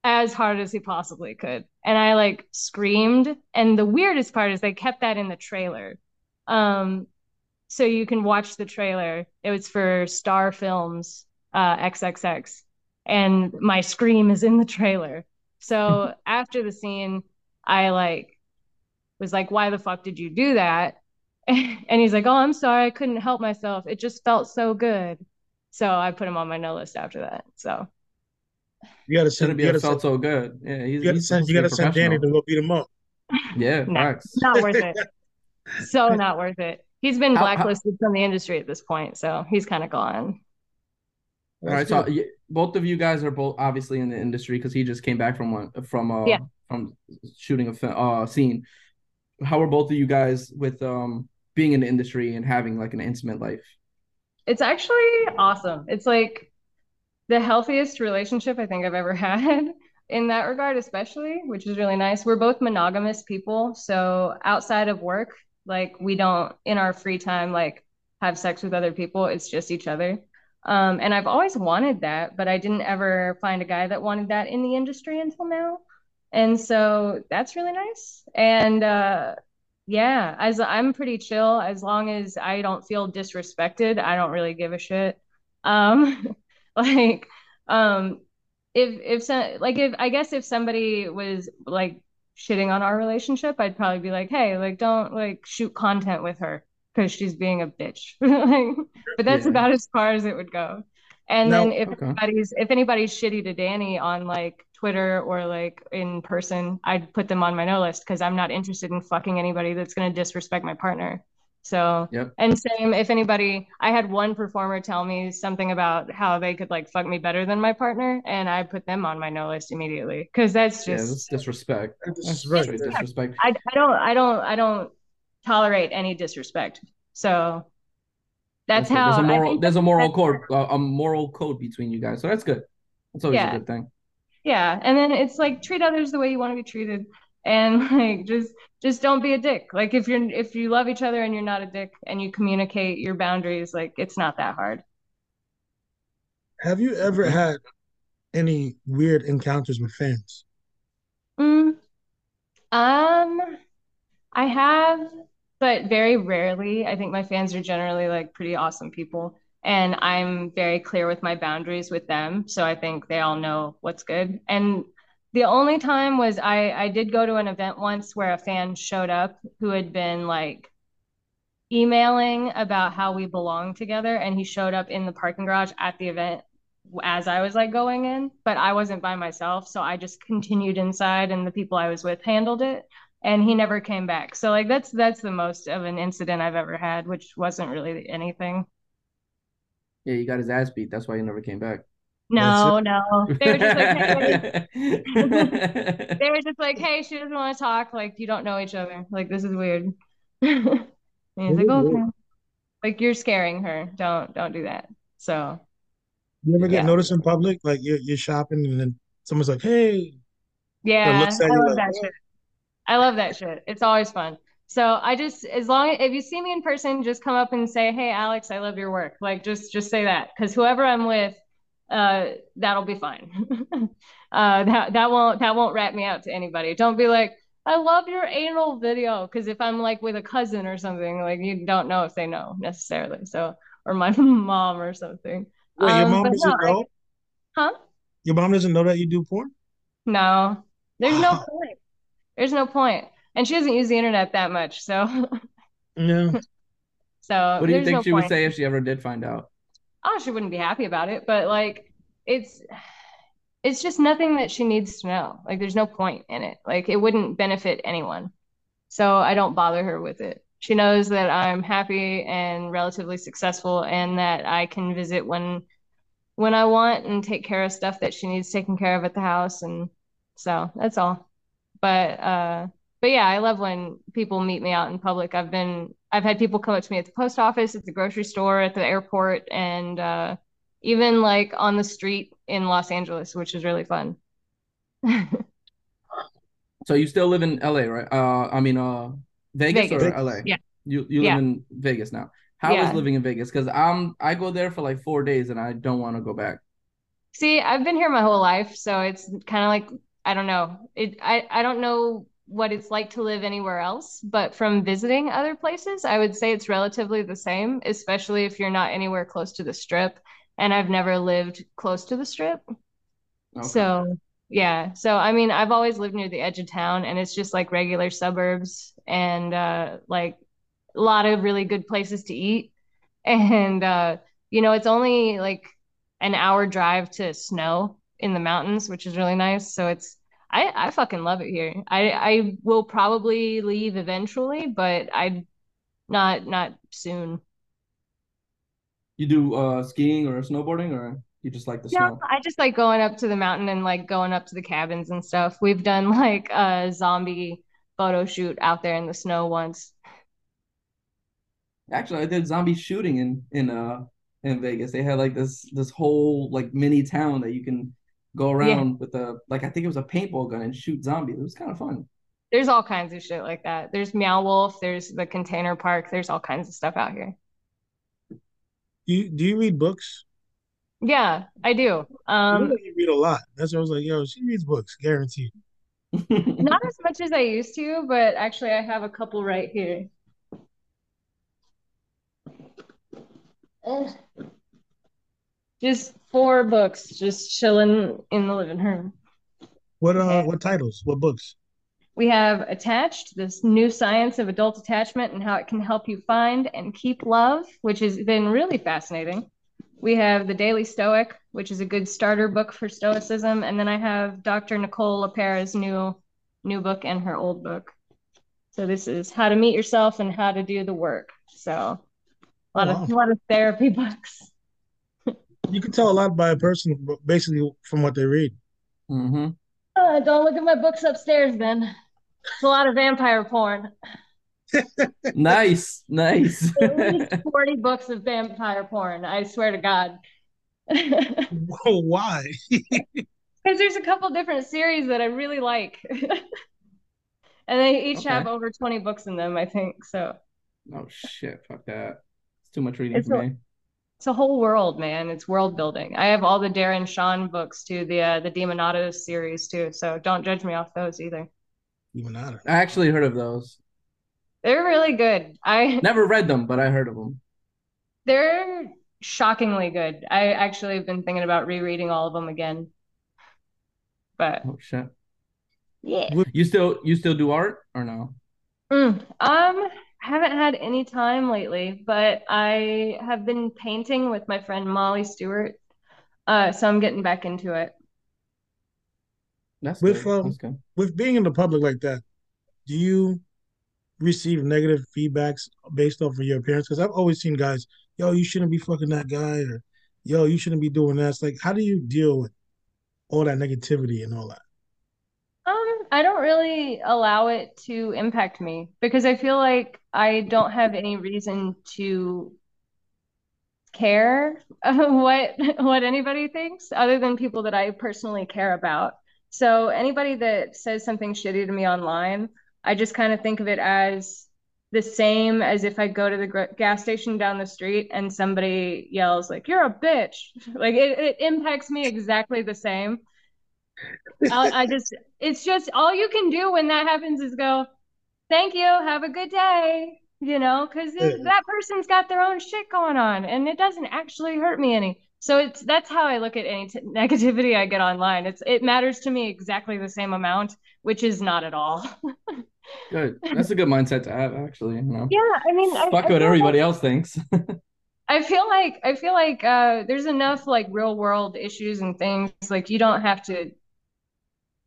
as hard as he possibly could. And I like screamed. And the weirdest part is they kept that in the trailer. Um, so you can watch the trailer. It was for Star Films uh, XXX, and my scream is in the trailer. So after the scene, I like was like, "Why the fuck did you do that?" And he's like, "Oh, I'm sorry, I couldn't help myself. It just felt so good." So I put him on my no list after that. So You gotta Shouldn't send. be You a gotta felt send. so good. Yeah, he's, You gotta he's send. You gotta send Danny to go beat him up. Yeah, no, not worth it. So not worth it. He's been How- how- blacklisted from the industry at this point, so he's kind of gone. All right, so both of you guys are both obviously in the industry because he just came back from one from uh Yeah. from shooting a fi- uh scene. How are both of you guys with um being in the industry and having like an intimate life? It's actually awesome. It's like the healthiest relationship I think I've ever had in that regard, especially, which is really nice. We're both monogamous people, so outside of work, like we don't in our free time like have sex with other people. It's just each other. Um, and I've always wanted that, but I didn't ever find a guy that wanted that in the industry until now. And so that's really nice. And uh yeah, as I'm pretty chill as long as I don't feel disrespected, I don't really give a shit. Um like um if if some like if I guess if somebody was like shitting on our relationship, I'd probably be like, "Hey, like don't like shoot content with her because she's being a bitch." Like, but that's Yeah. about as far as it would go. And then if Okay. anybody's if anybody's shitty to Danny on like Twitter or like in person, I'd put them on my no list because I'm not interested in fucking anybody that's going to disrespect my partner. So, Yep. and same if anybody, I had one performer tell me something about how they could like fuck me better than my partner, and I put them on my no list immediately because that's Yeah, just that's disrespect. That's That's disrespect. straight disrespect. I, I don't I don't I don't tolerate any disrespect. So that's good. how there's a moral there's a moral that's- code uh, a moral code between you guys. So that's good. That's always Yeah. a good thing. Yeah, and then it's like treat others the way you want to be treated, and like just just don't be a dick. Like if you're if you love each other and you're not a dick and you communicate your boundaries, like it's not that hard. Have you ever had any weird encounters with fans? Mm, um, I have, but very rarely. I think my fans are generally like pretty awesome people, and I'm very clear with my boundaries with them. So I think they all know what's good. And the only time was I I did go to an event once where a fan showed up who had been like emailing about how we belong together, and he showed up in the parking garage at the event as I was like going in, but I wasn't by myself, so I just continued inside and the people I was with handled it and he never came back. So like that's that's the most of an incident I've ever had, which wasn't really anything. Yeah, he got his ass beat. That's why he never came back. No, no. They were just like hey, they were just like, "Hey, she doesn't want to talk. Like you don't know each other. Like this is weird." and he's like, "Okay." Like you're scaring her. Don't don't do that. So You ever get Yeah. noticed in public, like you're you're shopping and then someone's like, "Hey," Yeah, looks at I you love like, that shit. I love that shit. It's always fun. So I just, as long if you see me in person, just come up and say, "Hey, Alex, I love your work." Like, just just say that, because whoever I'm with, uh, that'll be fine. uh, that that won't that won't rat me out to anybody. Don't be like, "I love your anal video," because if I'm like with a cousin or something, like you don't know if they know necessarily. So, or my mom or something. Wait, your Um, mom but doesn't no, I- know? huh? Your mom doesn't know that you do porn? No, there's no point. There's no. And she doesn't use the internet that much, so Yeah. so What do you think no she would say if she ever did find out? Oh, she wouldn't be happy about it, but like it's it's just nothing that she needs to know. Like there's no point in it. Like it wouldn't benefit anyone. So I don't bother her with it. She knows that I'm happy and relatively successful and that I can visit when when I want and take care of stuff that she needs taken care of at the house and so that's all. But uh but yeah, I love when people meet me out in public. I've been I've had people come up to me at the post office, at the grocery store, at the airport, and uh even like on the street in Los Angeles, which is really fun. So you still live in LA, right? Uh, I mean, uh, Vegas, Vegas. or LA? Yeah. You you Yeah. live in Vegas now. How is Yeah. living in Vegas? Because I'm I go there for like four days and I don't want to go back. See, I've been here my whole life, so it's kind of like I don't know. It I I don't know what it's like to live anywhere else, but from visiting other places, I would say it's relatively the same, especially if you're not anywhere close to the strip. And I've never lived close to the strip. Okay. So, yeah. So, I mean, I've always lived near the edge of town and it's just like regular suburbs and uh like a lot of really good places to eat. And uh you know, it's only like an hour drive to snow in the mountains, which is really nice. So it's I I fucking love it here. I I will probably leave eventually, but I not not soon. You do uh skiing or snowboarding, or you just like the Yeah, snow? I just like going up to the mountain and like going up to the cabins and stuff. We've done like a zombie photo shoot out there in the snow once. Actually, I did zombie shooting in in uh in Vegas. They had like this this whole like mini town that you can go around with a like I think it was a paintball gun and shoot zombies. It was kind of fun. There's all kinds of shit like that. There's Meow Wolf, there's the container park, there's all kinds of stuff out here. You do you read books? Yeah, I do. You Um, like you read a lot. That's what I was like, yo, she reads books, guaranteed. not as much as I used to, but actually I have a couple right here. Eh. Just four books just chilling in the living room. What uh Okay. what titles? What books? We have Attached, this new science of adult attachment and how it can help you find and keep love, which has been really fascinating. We have The Daily Stoic, which is a good starter book for Stoicism, and then I have Dr. Nicole LePera's new new book and her old book. So this is How to Meet Yourself and How to Do the Work. So a lot Oh, of a lot of therapy books. You can tell a lot by a person b- basically from what they read. Mm-hmm. Uh, don't look at my books upstairs then. It's a lot of vampire porn. Nice, nice. At least 40 books of vampire porn, I swear to God. Because Why? Because there's a couple different series that I really like. And they each Okay. have over 20 books in them, I think. So Oh shit, fuck that. It's too much reading It's for a- me. It's a whole world, man. It's world building. I have all the Darren Shan books too, the uh, the Demonatas series too. So don't judge me off those either. Even not. I actually heard of those. They're really good. I Never read them, but I heard of them. they're shockingly good. I actually have been thinking about rereading all of them again. But Oh shit. yeah. You still you still do art or no? Mm, um, haven't had any time lately, but I have been painting with my friend Molly Stewart. Uh, so I'm getting back into it. That's With, good. um, That's good. With being in the public like that, do you receive negative feedbacks based off of your appearance? Because I've always seen guys, yo, you shouldn't be fucking that guy, or yo, you shouldn't be doing that. It's like, how do you deal with all that negativity and all that? I don't really allow it to impact me because I feel like I don't have any reason to care what what anybody thinks other than people that I personally care about. So anybody that says something shitty to me online, I just kind of think of it as the same as if I go to the gas station down the street and somebody yells like "You're a bitch." Like it, it impacts me exactly the same. I, I just, it's just all you can do when that happens is go, "Thank you, have a good day," you know, because that person's got their own shit going on, and it doesn't actually hurt me any. So it's that's how I look at any t- negativity I get online. It's it matters to me exactly the same amount, which is not at all. Good. That's a good mindset to have, actually. You know, Yeah, I mean, fuck I what feel everybody else thinks. I feel like I feel like uh, there's enough like real world issues and things like you don't have to.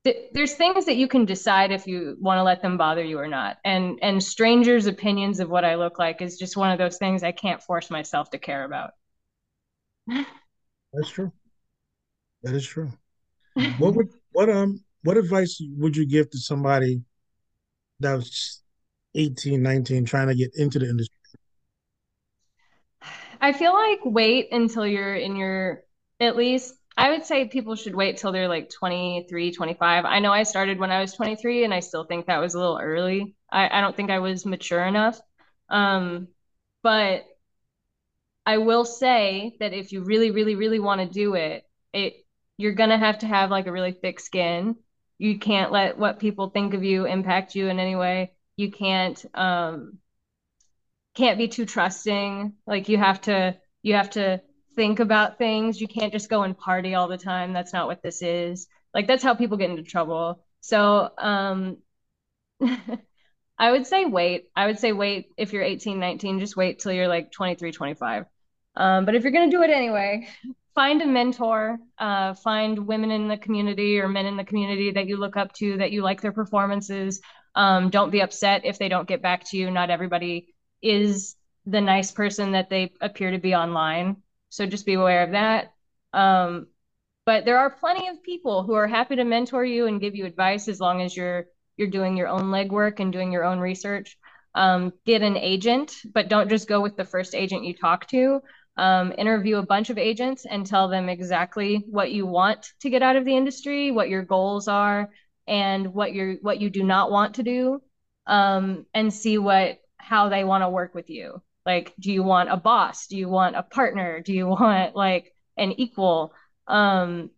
Th- There's things that you can decide if you want to let them bother you or not, and and strangers' opinions of what I look like is just one of those things I can't force myself to care about. That's true. That is true. What would what um what advice would you give to somebody that was 18, 19, trying to get into the industry? I feel like wait until you're in your at least I would say people should wait till they're like 23, 25. I know I started when I was 23 and I still think that was a little early. I, I don't think I was mature enough. Um, but I will say that if you really, really, really want to do it, it you're gonna have to have like a really thick skin. You can't let what people think of you impact you in any way. You can't um can't be too trusting. Like you have to you have to think about things. You can't just go and party all the time. That's not what this is. Like that's how people get into trouble. So, um I would say wait. I would say wait if you're 18, 19, just wait till you're like 23, 25. Um, but if you're going to do it anyway, find a mentor, uh, find women in the community or men in the community that you look up to, that you like their performances. Um, don't be upset if they don't get back to you. Not everybody is the nice person that they appear to be online. So just be aware of that. Um, but there are plenty of people who are happy to mentor you and give you advice as long as you're you're doing your own legwork and doing your own research. Um, get an agent, but don't just go with the first agent you talk to. Um, interview a bunch of agents and tell them exactly what you want to get out of the industry, what your goals are, and what you what you do not want to do, um, and see what how they want to work with you. Like, do you want a boss? Do you want a partner? Do you want like an equal? Um,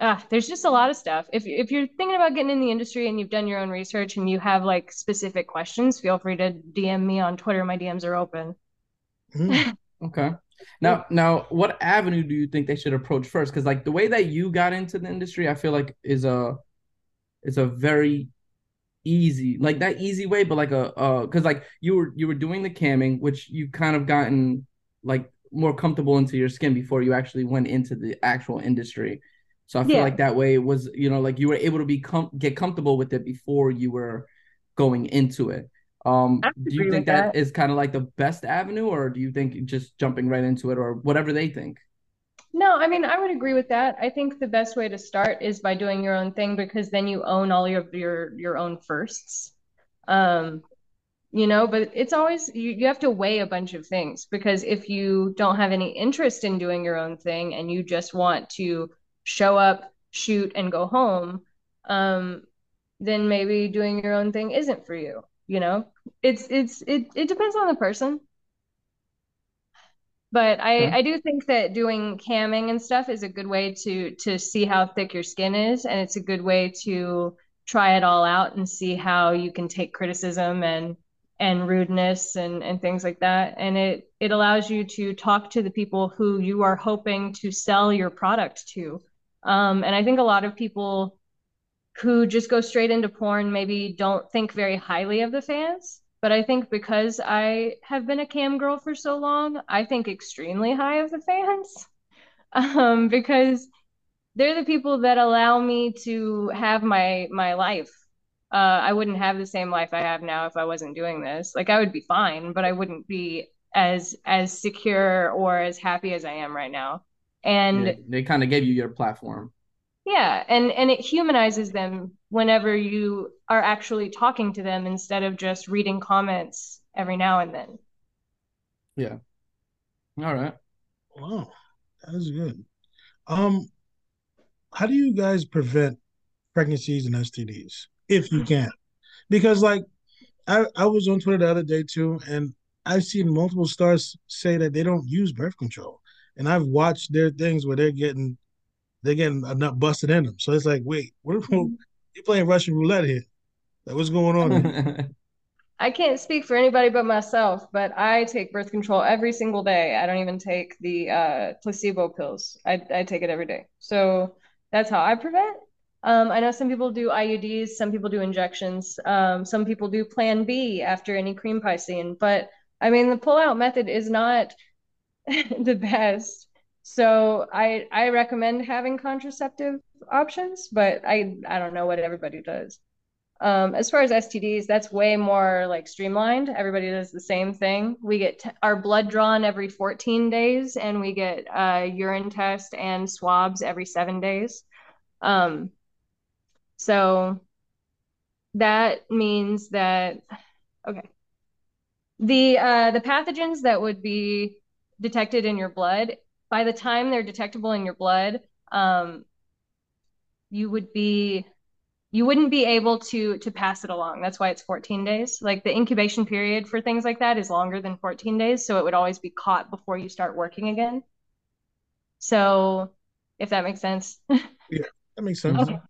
ah, there's just a lot of stuff. If if you're thinking about getting in the industry and you've done your own research and you have like specific questions, feel free to DM me on Twitter. My DMs are open. Mm. Okay. Now, now, what avenue do you think they should approach first? Because like the way that you got into the industry, I feel like is a is a very easy, like that easy way, but like a uh, because like you were you were doing the camming, which you kind of gotten like more comfortable into your skin before you actually went into the actual industry. So I feel Yeah. like that way it was you know like you were able to be com- get comfortable with it before you were going into it. Um, do you think that that. is kind of like the best avenue, or do you think just jumping right into it, or whatever they think? No, I mean, I would agree with that. I think the best way to start is by doing your own thing because then you own all your your your own firsts. Um, you know, but it's always you, you have to weigh a bunch of things because if you don't have any interest in doing your own thing and you just want to show up, shoot, and go home, um, then maybe doing your own thing isn't for you. You know, it's it's it it depends on the person. But I, Okay. I do think that doing camming and stuff is a good way to to see how thick your skin is, and it's a good way to try it all out and see how you can take criticism and and rudeness and and things like that. And it it allows you to talk to the people who you are hoping to sell your product to. Um, and I think a lot of people who just go straight into porn maybe don't think very highly of the fans. But I think because I have been a cam girl for so long, I think extremely high of the fans. Um, because they're the people that allow me to have my my life. Uh, I wouldn't have the same life I have now if I wasn't doing this. Like I would be fine, but I wouldn't be as as secure or as happy as I am right now. And They, they kind of gave you your platform. Yeah, and and it humanizes them whenever you are actually talking to them instead of just reading comments every now and then. Yeah. All right. Wow, that is good. Um, how do you guys prevent pregnancies and STDs if you can, because like I I was on Twitter the other day too, and I've seen multiple stars say that they don't use birth control, and I've watched their things where they're getting they're getting a nut busted in them. So it's like, wait, what, you're playing Russian roulette here? Like, what's going on? I can't speak for anybody but myself, but I take birth control every single day. I don't even take the uh, placebo pills. I, I take it every day. So that's how I prevent. Um, I know some people do IUDs, some people do injections, um, some people do Plan B after any cream pie scene. But I mean, the pull-out method is not the best. So I I recommend having contraceptive options, but I I don't know what everybody does. Um, as far as STDs, that's way more like streamlined. Everybody does the same thing. We get t- our blood drawn every 14 days, and we get uh, urine test and swabs every seven days. Um, so that means that okay, the uh, the pathogens that would be detected in your blood by the time they're detectable in your blood, um, you would be you wouldn't be able to to pass it along. That's why it's 14 days. Like the incubation period for things like that is longer than 14 days, so it would always be caught before you start working again. So, if that makes sense. yeah, That makes sense. Okay.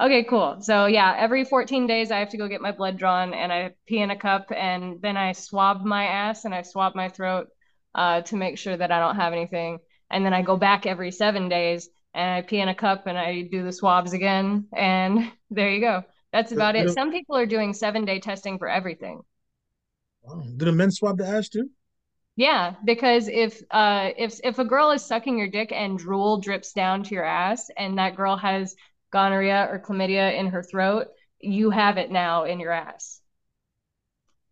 Okay, cool. So yeah, every 14 days I have to go get my blood drawn and I pee in a cup and then I swab my ass and I swab my throat uh, to make sure that I don't have anything. And then I go back every seven days and I pee in a cup and I do the swabs again. And there you go. That's about it. Some people are doing seven day testing for everything. Wow. Do the men swab the ass too? Yeah, because if uh if if a girl is sucking your dick and drool drips down to your ass and that girl has gonorrhea or chlamydia in her throat, you have it now in your ass.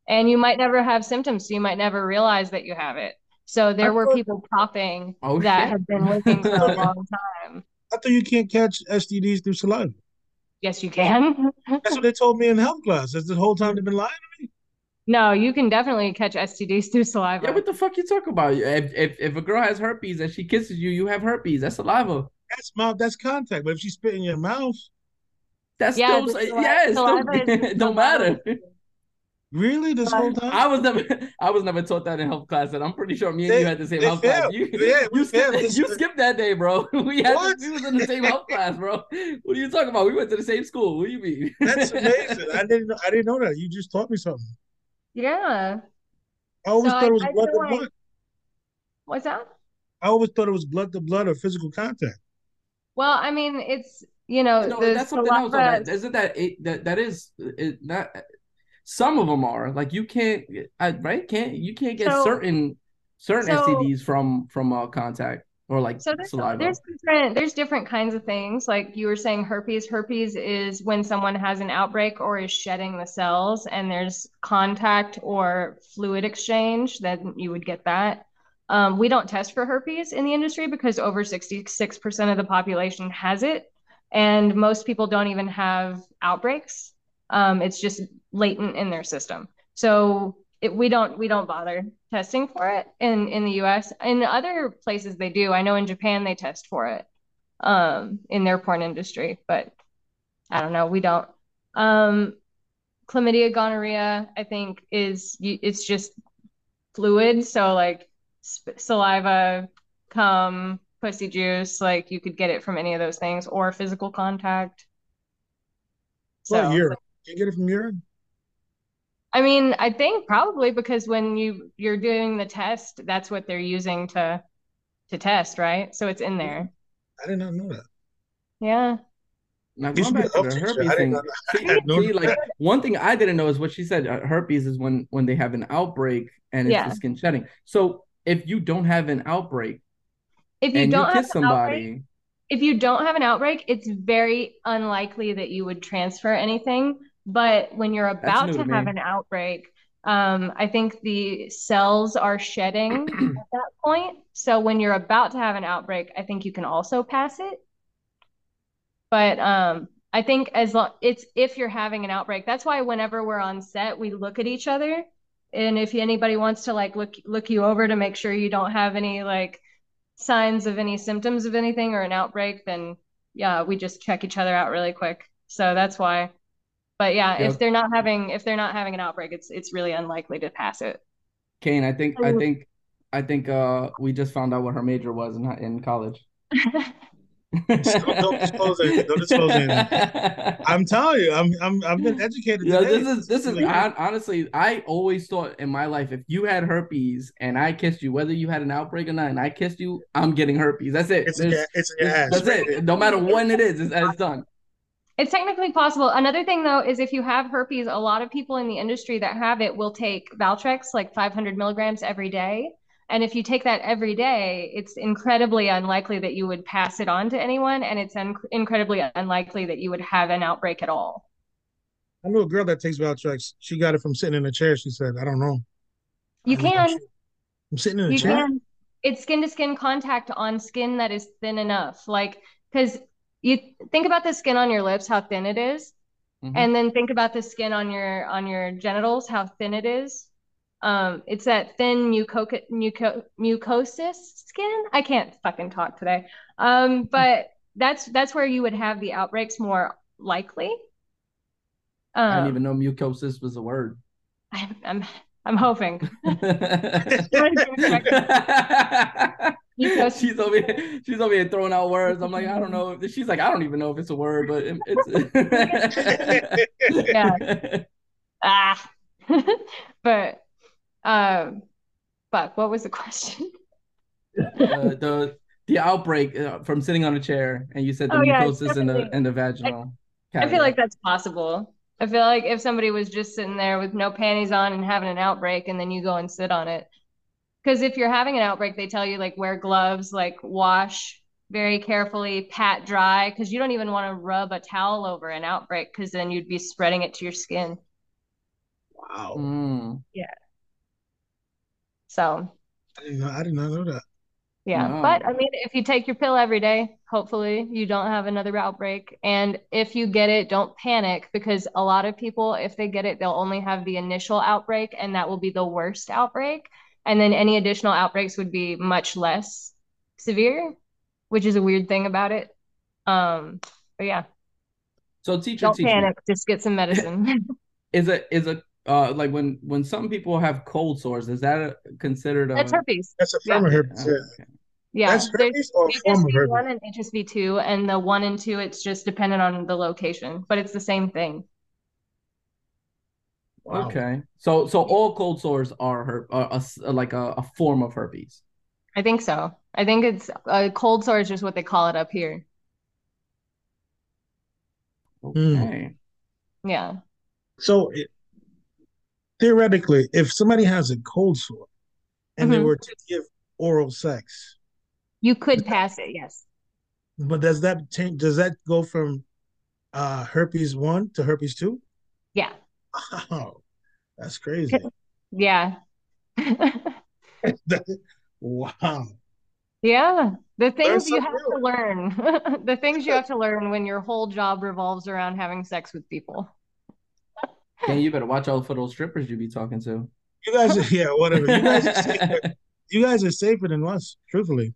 And you might never have symptoms, so you might never realize that you have it. So there I were thought- people popping Oh, that shit. have been living for a long time. I thought you can't catch STDs through saliva. Yes, you can. That's what they told me in health class. That's the whole time they've been lying. To me. No, you can definitely catch STDs through saliva. Yeah, what the fuck you talk about? If, if if a girl has herpes and she kisses you, you have herpes. That's saliva. That's mouth. That's contact. But if she spit in your mouth, That's Yeah, still the sali- yeah, it's saliva still, is it don't matter. Really, this whole time. I was never I was never taught that in health class, and I'm pretty sure me and They- you had the same they health class. You, Yeah, you, skipped, you skipped that day, bro. We had What? we was in the same health class, bro. What are you talking about? We went to the same school. What do you mean? That's amazing. I didn't. know- I didn't know that. You just taught me something. Yeah. I always So thought I- it was I blood to like- blood. What's that? I always thought it was blood to blood or physical contact. Well, I mean, it's you know, no, the that's something else. though. saliva- That, isn't that it, that that is it, not some of them are like you can't I, right can't you can't get So- certain certain so- STDs from from uh, contact or like So there's saliva. there's different there's different kinds of things. Like you were saying, herpes. Herpes is when someone has an outbreak or is shedding the cells, and there's contact or fluid exchange. Then you would get that. Um, we don't test for herpes in the industry because over 66% of the population has it, and most people don't even have outbreaks. Um, it's just latent in their system. So it, we don't we don't bother testing for it in in the US. In other places they do. I know in Japan they test for it um in their porn industry, but I don't know, we don't. Um chlamydia gonorrhea I think is it's just fluid, so like sp- saliva, cum, pussy juice, like you could get it from any of those things or physical contact. Well, So urine. You get it from urine. I mean, I think probably because when you you're doing the test, that's what they're using to to test, right? So it's in there. I did not know that. Yeah. Now going back to the herpes thing, see, I had no see, like one thing I didn't know is what she said. Uh, herpes is when when they have an outbreak and it's Yeah. the skin shedding. So if you don't have an outbreak If you don't have kiss an outbreak, somebody, if you don't have an outbreak, it's very unlikely that you would transfer anything. But when you're about to to have an outbreak, um, I think the cells are shedding at that point. So when you're about to have an outbreak, I think you can also pass it. But um, I think as long it's if you're having an outbreak, that's why whenever we're on set, we look at each other. And if anybody wants to like look look you over to make sure you don't have any like signs of any symptoms of anything or an outbreak, then yeah, we just check each other out really quick. So that's why. But yeah, Yep. if they're not having if they're not having an outbreak, it's it's really unlikely to pass it. Kane, I think I think I think uh we just found out what her major was in in college. Don't, don't disclose it. Don't disclose it. I'm telling you, I'm I'm I've been educated. Yeah, today. this is this is Like, hon- honestly, I always thought in my life if you had herpes and I kissed you, whether you had an outbreak or not, and I kissed you, I'm getting herpes. That's it. it's in it's in it's- ass. that's it. No matter when it is, it's, it's done. It's technically possible. Another thing though is if you have herpes, a lot of people in the industry that have it will take Valtrex like 500 milligrams every day. And if you take that every day, it's incredibly unlikely that you would pass it on to anyone, and it's un- incredibly unlikely that you would have an outbreak at all. I know a girl that takes Valtrex. She got it from sitting in a chair. She said, "I don't know. You don't know. can, I'm sitting in a you chair. can. It's skin to skin contact on skin that is thin enough. Like, because you think about the skin on your lips, how thin it is. Mhm. and then think about the skin on your on your genitals how thin it is um it's that thin muco muco mucosis skin i can't fucking talk today um but that's that's where you would have the outbreaks more likely um I didn't even know mucosis was a word. I'm, I'm i'm hoping Mucosis. she's over here, she's over here throwing out words. I'm like, I don't know. She's like, I don't even know if it's a word, but it's Yeah. ah but um fuck what was the question Uh, the the outbreak uh, from sitting on a chair, and you said the Oh, yeah, it's mucosis and the definitely- and the vaginal. I feel like that's possible. I feel like if somebody was just sitting there with no panties on and having an outbreak, and then you go and sit on it. Because if you're having an outbreak, they tell you like wear gloves, like wash very carefully, pat dry, because you don't even want to rub a towel over an outbreak, because then you'd be spreading it to your skin. Wow. Mm. So I didn't know. I did not know that. Yeah, Wow. but I mean, if you take your pill every day, hopefully you don't have another outbreak. And if you get it, don't panic because a lot of people, if they get it, they'll only have the initial outbreak, and that will be the worst outbreak. And then any additional outbreaks would be much less severe, which is a weird thing about it. Um, but yeah, So teacher, don't teach me. panic, just get some medicine. Is it is it uh like when when some people have cold sores? Is that a, considered a That's herpes. That's a Yeah. form of herpes. Yeah. okay. Yeah, That's there's herpes or form of HSV one herpes. and HSV two, and the one and two, it's just dependent on the location, but it's the same thing. Wow. Okay. So so all cold sores are her uh, a s- like a, a form of herpes. I think so. I think it's uh, cold sore is just what they call it up here. Okay. Yeah. So it, theoretically, if somebody has a cold sore and they Mhm. were to give oral sex, You could pass it, yes. but does that change? Does that go from uh, herpes one to herpes two? Yeah. Wow, that's crazy. Yeah. wow. Yeah. The things you have real. to learn. The things you have to learn when your whole job revolves around having sex with people. Then you better watch out for those strippers you be talking to. You guys, are, yeah, whatever. You guys, are safer, you guys are safer than us, truthfully.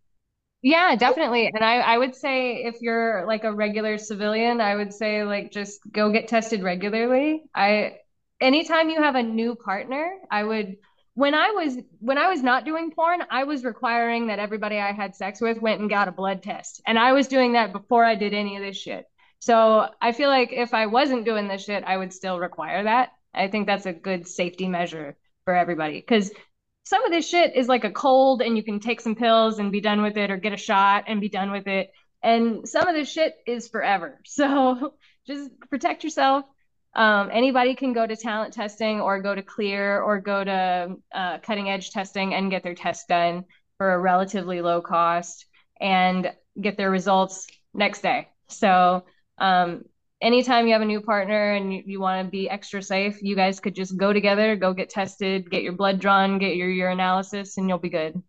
Yeah, definitely. And I, I would say if you're like a regular civilian, I would say like just go get tested regularly. I anytime you have a new partner, I would when I was when I was not doing porn, I was requiring that everybody I had sex with went and got a blood test. And I was doing that before I did any of this shit. So I feel like if I wasn't doing this shit, I would still require that. I think that's a good safety measure for everybody because some of this shit is like a cold and you can take some pills and be done with it or get a shot and be done with it. And some of this shit is forever. So just protect yourself. Um, anybody can go to talent testing or go to clear or go to uh, cutting edge testing and get their test done for a relatively low cost and get their results next day. So um, anytime you have a new partner and you, you want to be extra safe, you guys could just go together, go get tested, get your blood drawn, get your urinalysis, and you'll be good.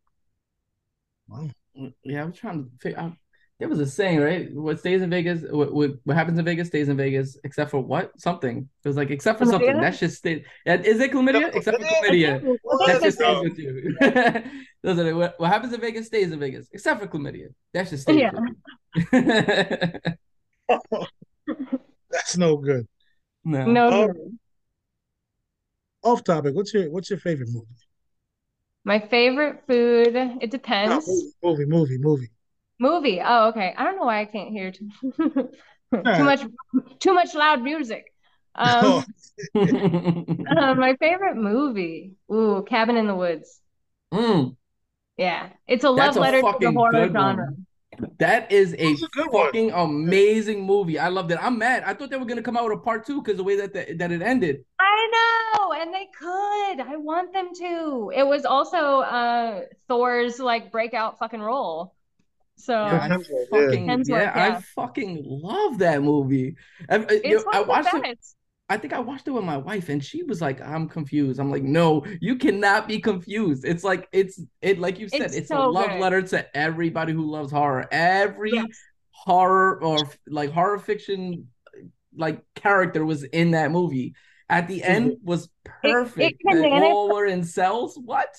Yeah, I'm trying to figure out. There was a saying, right? What stays in Vegas, what, what what happens in Vegas stays in Vegas, except for what? Something. It was like except for something. Chlamydia? That just stayed. Is it chlamydia? Except for chlamydia. That just stays with you. Doesn't it? What, what happens in Vegas stays in Vegas, except for chlamydia. That just stays Yeah. with you. That's That's no good. No. No. Off topic. What's your What's your favorite movie? My favorite food, it No, depends. movie, movie, movie, movie. Movie. Oh, okay. I don't know why I can't hear too, too Alright. much too much loud music. Oh, Um, uh, my favorite movie. Ooh, Cabin in the Woods. Mm, Yeah. It's a That's love a letter to the horror genre. one. that is a a good one. fucking amazing movie. I loved it. I'm mad. I thought they were gonna come out with a part two because the way that the, that it ended. I know, and they could. I want them to. It was also uh Thor's like breakout fucking role. So Yeah, I Hemsworth, yeah. fucking yeah, I fucking love that movie. I, I- uh, you it's know, I one of watched the it. I think I watched it with my wife, and she was like, "I'm confused." I'm like, "No, you cannot be confused. It's like it's it like you said, It's it's, so a love good. letter to everybody who loves horror. Every Yes. horror or like horror fiction like character was in that movie. At the end mm-hmm. was perfect. They canonic- all were in cells. What?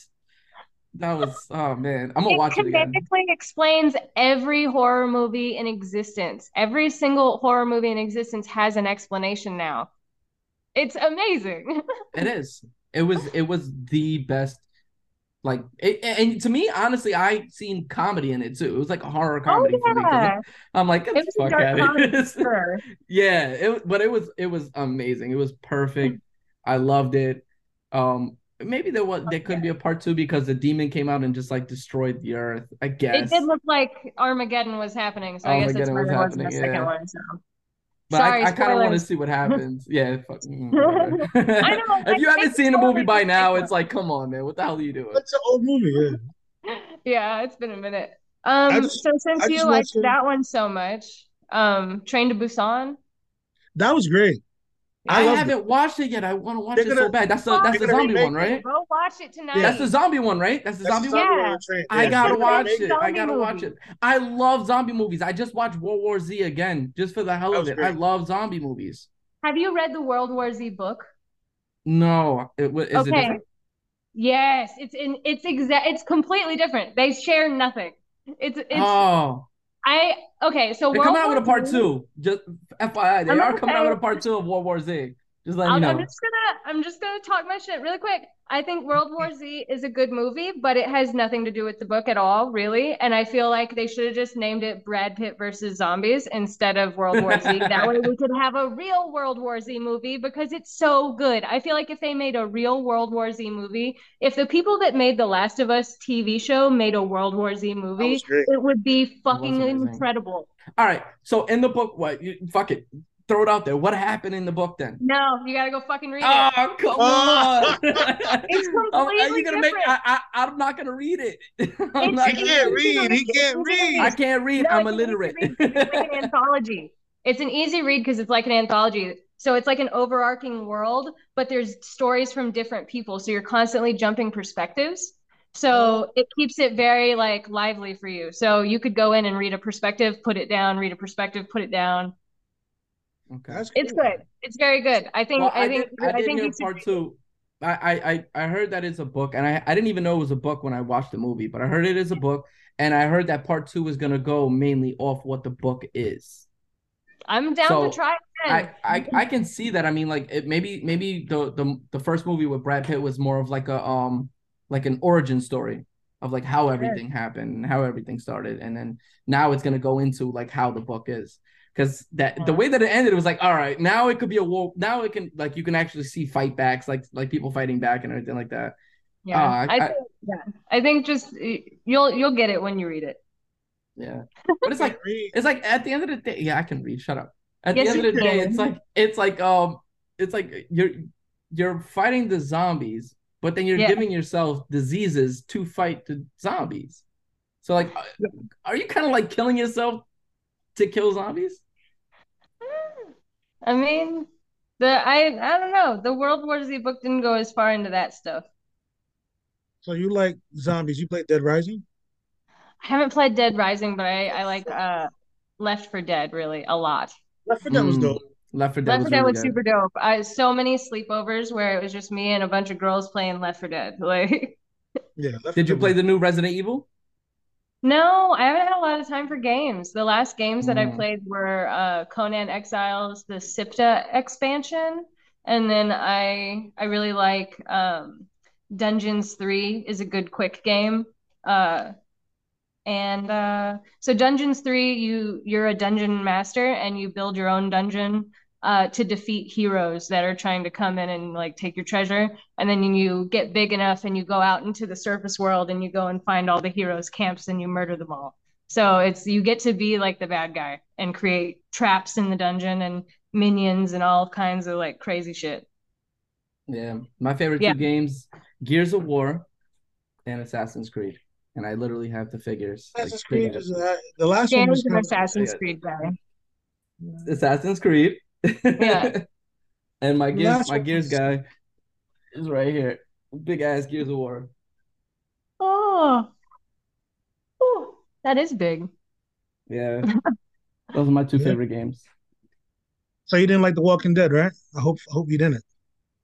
That was oh man, I'm gonna It watch it again. canonically explains every horror movie in existence. Every single horror movie in existence has an explanation now. It's amazing. It is. It was. It was the best. Like, it, and to me, honestly, I seen comedy in it too. It was like a horror Oh comedy for me. 'cause yeah. I'm like, get It the was fuck out of sure. yeah, it. But it was. It was amazing. It was perfect. I loved it. Um, maybe there was there could be a part two because the demon came out and just like destroyed the earth. I guess It did look like Armageddon was happening, so I guess that's Armageddon why was there wasn't a happening, second yeah. one. So But sorry, I, I kind of want to see what happens. Yeah. Fuck, mm, whatever. I know, if like, you haven't seen the movie by now, it's like, come on, man. What the hell are you doing? It's an old movie. Yeah. yeah, it's been a minute. Um, just- so since I you liked that one so much, um, Train to Busan. That was great. I I, haven't watched it yet. I want to watch They're it so gonna- bad. That's the that's the zombie one, right? Go watch it tonight. Yeah. That's the zombie one, right? That's the That's zombie the one. zombie Yeah. on the train. I gotta watch remake it. I gotta watch it. I love zombie movies. I just watched World War Z again, just for the hell of was it. I love zombie movies. Have you read the World War Z book? No, it wa- is it okay. different? Yes, it's in it's exact it's completely different. They share nothing. It's it's Oh, I okay, so they're World coming out with a part Z two. Just FYI, they I'm are coming out with a part two of World War Z. Just I'm, you I'm know. just gonna I'm just gonna talk my shit really quick. I think World War Z is a good movie, but it has nothing to do with the book at all, really. And I feel like they should have just named it Brad Pitt versus Zombies instead of World War Z. that way we could have a real World War Z movie because it's so good. I feel like if they made a real World War Z movie, if the people that made The Last of Us TV show made a World War Z movie, it would be fucking incredible. All right. So in the book, what? You, fuck it. Throw it out there. What happened in the book then? No, you gotta go fucking read it. Oh come Oh. on! It's Oh, are you gonna make? different. I, I I'm not gonna read it. I'm not He gonna can't read He can't read. I can't read. No, I'm it's an illiterate. It's like an anthology. It's an easy read because it's like an anthology. So it's like an overarching world, but there's stories from different people. So you're constantly jumping perspectives. So oh. it keeps it very like lively for you. So you could go in and read a perspective, put it down, read a perspective, put it down. Okay. That's It's cool. good. It's very good. I think Well, I, I, think did, I, did think hear part two. I, I I I heard that it's a book, and I I didn't even know it was a book when I watched the movie, but I heard it is a book, and I heard that part two is gonna go mainly off what the book is. I'm down So, to try it I, again. I I can see that. I mean, like it maybe maybe the the the first movie with Brad Pitt was more of like a um like an origin story of like how everything happened and how everything started, and then now it's gonna go into like how the book is. Because that the way that it ended, it was like, all right, now it could be a war. Now it can like you can actually see fight backs, like like people fighting back and everything like that. yeah. Ah, I- I, I- think yeah. I think just you'll you'll get it when you read it. Yeah, but it's like it's like at the end of the day, yeah, I can read. Shut up. At Yes, the end of the day, it's like it's like um, it's like you're you're fighting the zombies, but then you're Yeah. giving yourself diseases to fight the zombies. So like, uh, are you kind of like killing yourself to kill zombies? I mean, the I I don't know. The World War Z book didn't go as far into that stuff. So you like zombies? You played Dead Rising? I haven't played Dead Rising, but I I like uh Left 4 Dead really a lot. Left 4 Dead was Mm, dope. Left 4 Dead Left was 4 Dead really was super dope. I so many sleepovers where it was just me and a bunch of girls playing Left 4 Dead. Like Yeah. Left Did you play the new Resident Evil? No, I haven't had a lot of time for games. The last games that I Mm. played were uh, Conan Exiles, the Siptah expansion, and then I I really like um, Dungeons 3 is a good quick game. Uh, and uh, so Dungeons 3, you you're a dungeon master and you build your own dungeon uh, to defeat heroes that are trying to come in and like take your treasure. And then you get big enough and you go out into the surface world and you go and find all the heroes' camps and you murder them all. So it's you get to be like the bad guy and create traps in the dungeon and minions and all kinds of like crazy shit. Yeah, my favorite Yeah. two games: Gears of War and Assassin's Creed. And I literally have the figures. Assassin's big Creed is uh, the last one Dan's was an Assassin's. Creed guy. Assassin's Creed. Yeah. and my Gears, Last my Gears guy is right here. Big ass Gears of War. Oh. Oh, that is big. Yeah. Those are my two Yeah. favorite games. So you didn't like The Walking Dead, right? I hope I hope you didn't.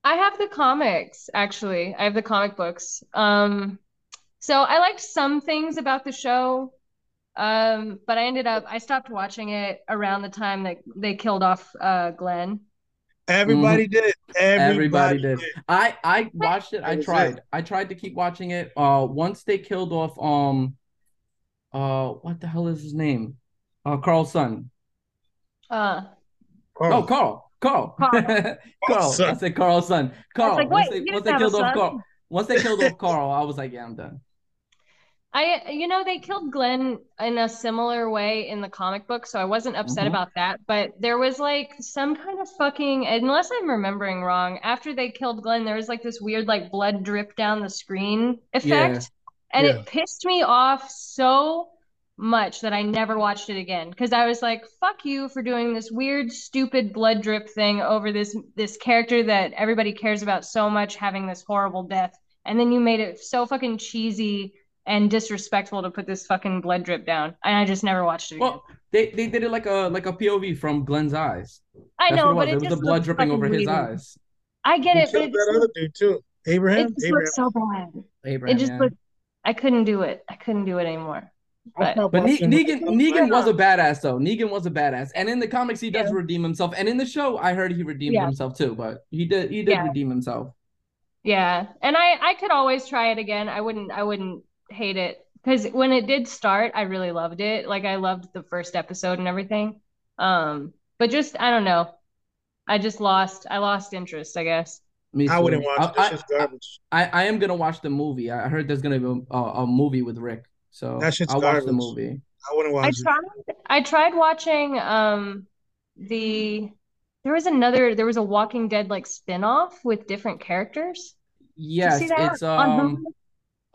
I have the comics, actually. I have the comic books. Um, so I liked some things about the show. Um, but I ended up I stopped watching it around the time that they killed off uh Glenn. Everybody did. Everybody Everybody, did. I I watched it. I tried. it. I tried to keep watching it. Uh, once they killed off um, uh, what the hell is his name? Uh, Carl's son. Uh, Carl. No, Carl. Carl. Carl. Carl. Carl's son. I said Carl's son. Carl. like, once they once they killed off son? Carl. Once they killed off Carl, I was like, yeah, I'm done. I you know they killed Glenn in a similar way in the comic book, so I wasn't upset Mhm. about that. But there was like some kind of fucking unless I'm remembering wrong, after they killed Glenn, there was like this weird like blood drip down the screen effect. And Yeah. it pissed me off so much that I never watched it again because I was like, fuck you for doing this weird, stupid blood drip thing over this this character that everybody cares about so much having this horrible death. And then you made it so fucking cheesy and disrespectful to put this fucking blood drip down. And I just never watched it again. Well, they they did it like a like a POV from Glenn's eyes. I That's know, what but it it was. It was just the blood dripping over fucking his eyes. I get He it, but killed it that other dude too. it Abraham. just Abraham. looked so bad. Abraham. It just yeah. looked I couldn't do it. I couldn't do it anymore. But But Ne- Negan, Negan was a badass though. Negan was a badass, and in the comics he does Yeah. redeem himself, and in the show I heard he redeemed Yeah. himself too. But he did he did Yeah. redeem himself. Yeah, and I I could always try it again. I wouldn't I wouldn't hate it because when it did start, I really loved it. Like I loved the first episode and everything. Um, but just I don't know. I just lost I lost interest, I guess. Me I wouldn't watch. I, This is garbage. I, I am gonna watch the movie. I heard there's gonna be a, a movie with Rick, so That shit's I'll watch the movie. I wouldn't watch I it. tried I tried watching um the there was another there was a Walking Dead like spin-off with different characters. Did you Yes, see that it's on um Hulu?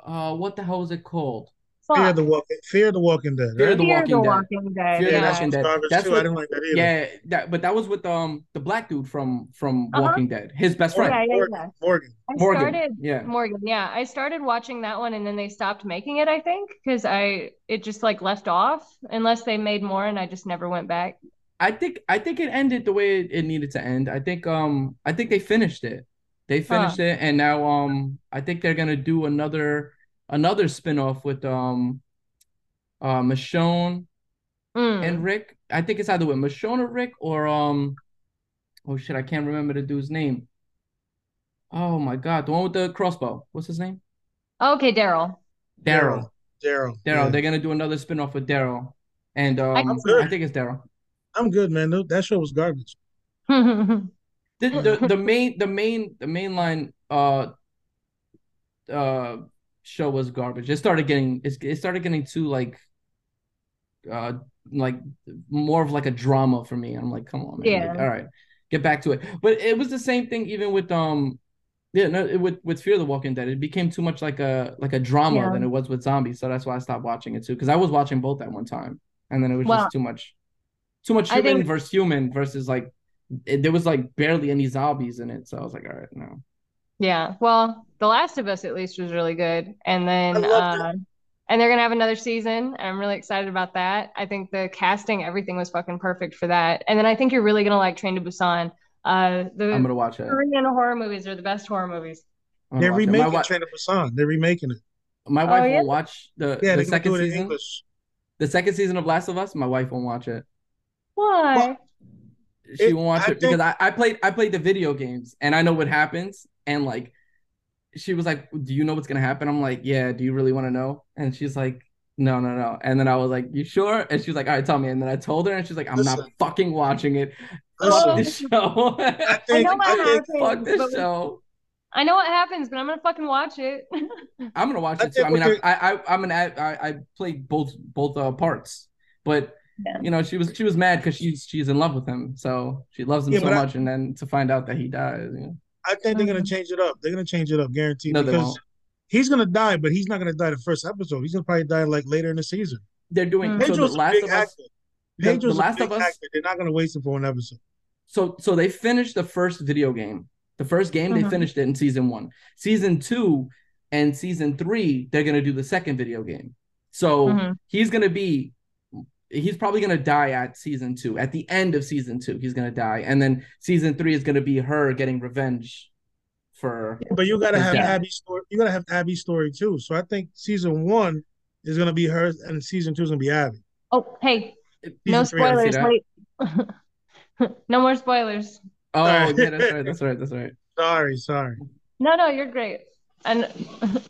Uh what the hell is it called? Fear the Walking. Fear the Walking Dead. Fear right? the Fear Walking the Dead. Walking Dead. Fear the yeah. Walking Dead. garbage That's too. what- I didn't like that either. Yeah, that but that was with um the black dude from from Uh-huh. Walking Dead, his best friend Yeah, yeah, Morgan. yeah. Morgan. I Morgan. started Yeah, Morgan, yeah. I started watching that one and then they stopped making it, I think, because I it just like left off unless they made more and I just never went back. I think I think it ended the way it, it needed to end. I think um I think they finished it. They finished it, and now um I think they're gonna do another another spin-off with um uh Michonne Mm. and Rick. I think it's either with Michonne or Rick or um oh shit, I can't remember the dude's name. Oh my god, the one with the crossbow. What's his name? Okay, Daryl. Daryl. Daryl. Daryl. Yeah. They're gonna do another spin-off with Daryl. And um good. I think it's Daryl. I'm good, man. That- That show was garbage. the, the the main the main the main line uh uh show was garbage. It started getting it, it started getting too like uh like more of like a drama for me. I'm like, come on, man. Like, Yeah. all right, get back to it. But it was the same thing even with um yeah, no, it- with with Fear the Walking Dead, it became too much like a like a drama Yeah. than it was with zombies. So that's why I stopped watching it too. Because I was watching both at one time, and then it was Well, just too much, too much human think- versus human versus like it, there was like barely any zombies in it. So I was like, all right, no. Yeah. Well, The Last of Us at least was really good. And then uh and they're gonna have another season, and I'm really excited about that. I think the casting, everything was fucking perfect for that. And then I think you're really gonna like Train to Busan. Uh the I'm gonna watch it. Korean horror movies are the best horror movies. They're gonna it. Remaking wa- Train to Busan. They're remaking it. My Oh, wife yeah? won't watch the, Yeah, the they second do it in season. English. The second season of Last of Us, my wife won't watch it. Why? She It- won't watch I it because I, I played I played the video games and I know what happens. And like she was like, Do you know what's gonna happen? I'm like, Yeah, do you really want to know? And she's like, No, no, no. And then I was like, You sure? And she was like, All right, tell me. And then I told her and she's like, I'm not fucking watching it. Listen, Fuck this show. I I know what I think, happens. Fuck this but- show. I know what happens, but I'm gonna fucking watch it. I'm gonna watch I it too. think I mean, I, I, I, I'm an ad, I, I played both, both uh, parts, but Yeah. you know, she was, she was mad because she's, she's in love with him, so she loves him Yeah, so but I- much, and then to find out that he dies, you know. I think they're gonna Mhm. change it up. They're gonna change it up, guaranteed. no, they because won't. he's gonna die, but he's not gonna die the first episode. He's gonna probably die like later in the season. They're doing Mm. so. The Pedro's a Last big of Us, actor. the, Pedro's the a Last big of Us. actor. They're not gonna waste him for one episode. So, so they finished the first video game. The first game they Mhm. finished it in season one. Season two and season three, they're gonna do the second video game. So Mhm. he's gonna be he's probably gonna die at season two. At the end of season two, he's gonna die, and then season three is gonna be her getting revenge for. But you gotta have dad. Abby's story. You gotta have Abby's story too. So I think season one is gonna be hers, and season two is gonna be Abby. Oh, hey, no Season three, I spoilers. that. Wait, no more spoilers. Oh yeah, that's right. That's right. That's right. Sorry, sorry. No, no, you're great. And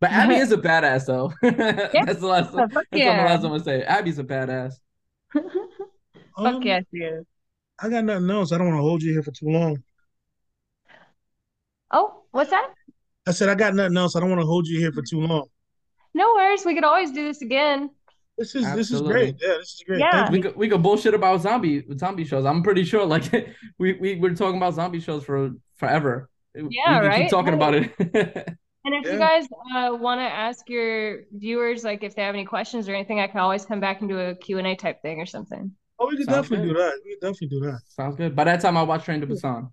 But Abby is a badass though. that's the last. fuck That's what the last I'm gonna say. Abby's a badass. fuck Um, yes, you. I got nothing else. I don't want to hold you here for too long. Oh, what's that? I said I got nothing else. I don't want to hold you here for too long. No worries. We could always do this again. This is this is great. Yeah, this is great. Yeah. We could we could bullshit about zombie zombie shows. I'm pretty sure like we we we're talking about zombie shows for forever. Yeah, we right? keep talking about it. And if you guys uh, want to ask your viewers, like if they have any questions or anything, I can always come back and do a Q&A type thing or something. Oh, we can Sounds definitely good. do that. We could definitely do that. Sounds good. By that time, I'll watch Train to Busan.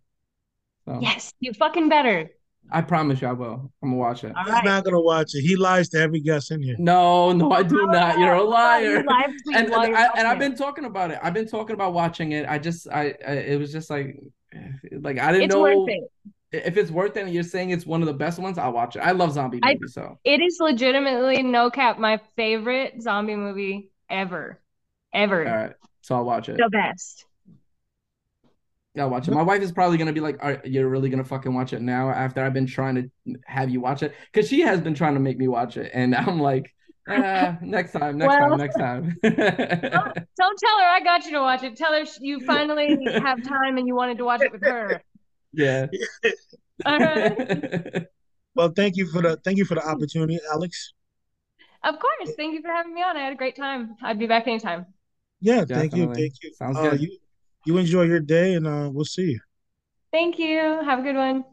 So Yes, you fucking better. I promise you, I will. I'm gonna watch it. All He's right. not gonna watch it. He lies to every guest in here. No, no, I do not. You're a liar. live tweet And and, I, and I've been talking about it. I've been talking about watching it. I just I, I it was just like like I didn't It's know worth it. If it's worth it and you're saying it's one of the best ones, I'll watch it. I love zombie I- so It is legitimately no cap my favorite zombie movie ever, ever. all right. So I'll watch it. The best. I'll watch it. My wife is probably gonna be like, "Are you're really gonna fucking watch it now?" After I've been trying to have you watch it, because she has been trying to make me watch it, and I'm like, ah, "Next time, next Well- time, next time." Don't tell her I got you to watch it. Tell her you finally have time and you wanted to watch it with her. Yeah. All right. Well, thank you for the thank you for the opportunity, Alex. Of course. Thank you for having me on. I had a great time. I'd be back anytime. Yeah, thank you, thank you. Sounds Uh, good. you you enjoy your day, and uh, we'll see you. Thank you. Have a good one.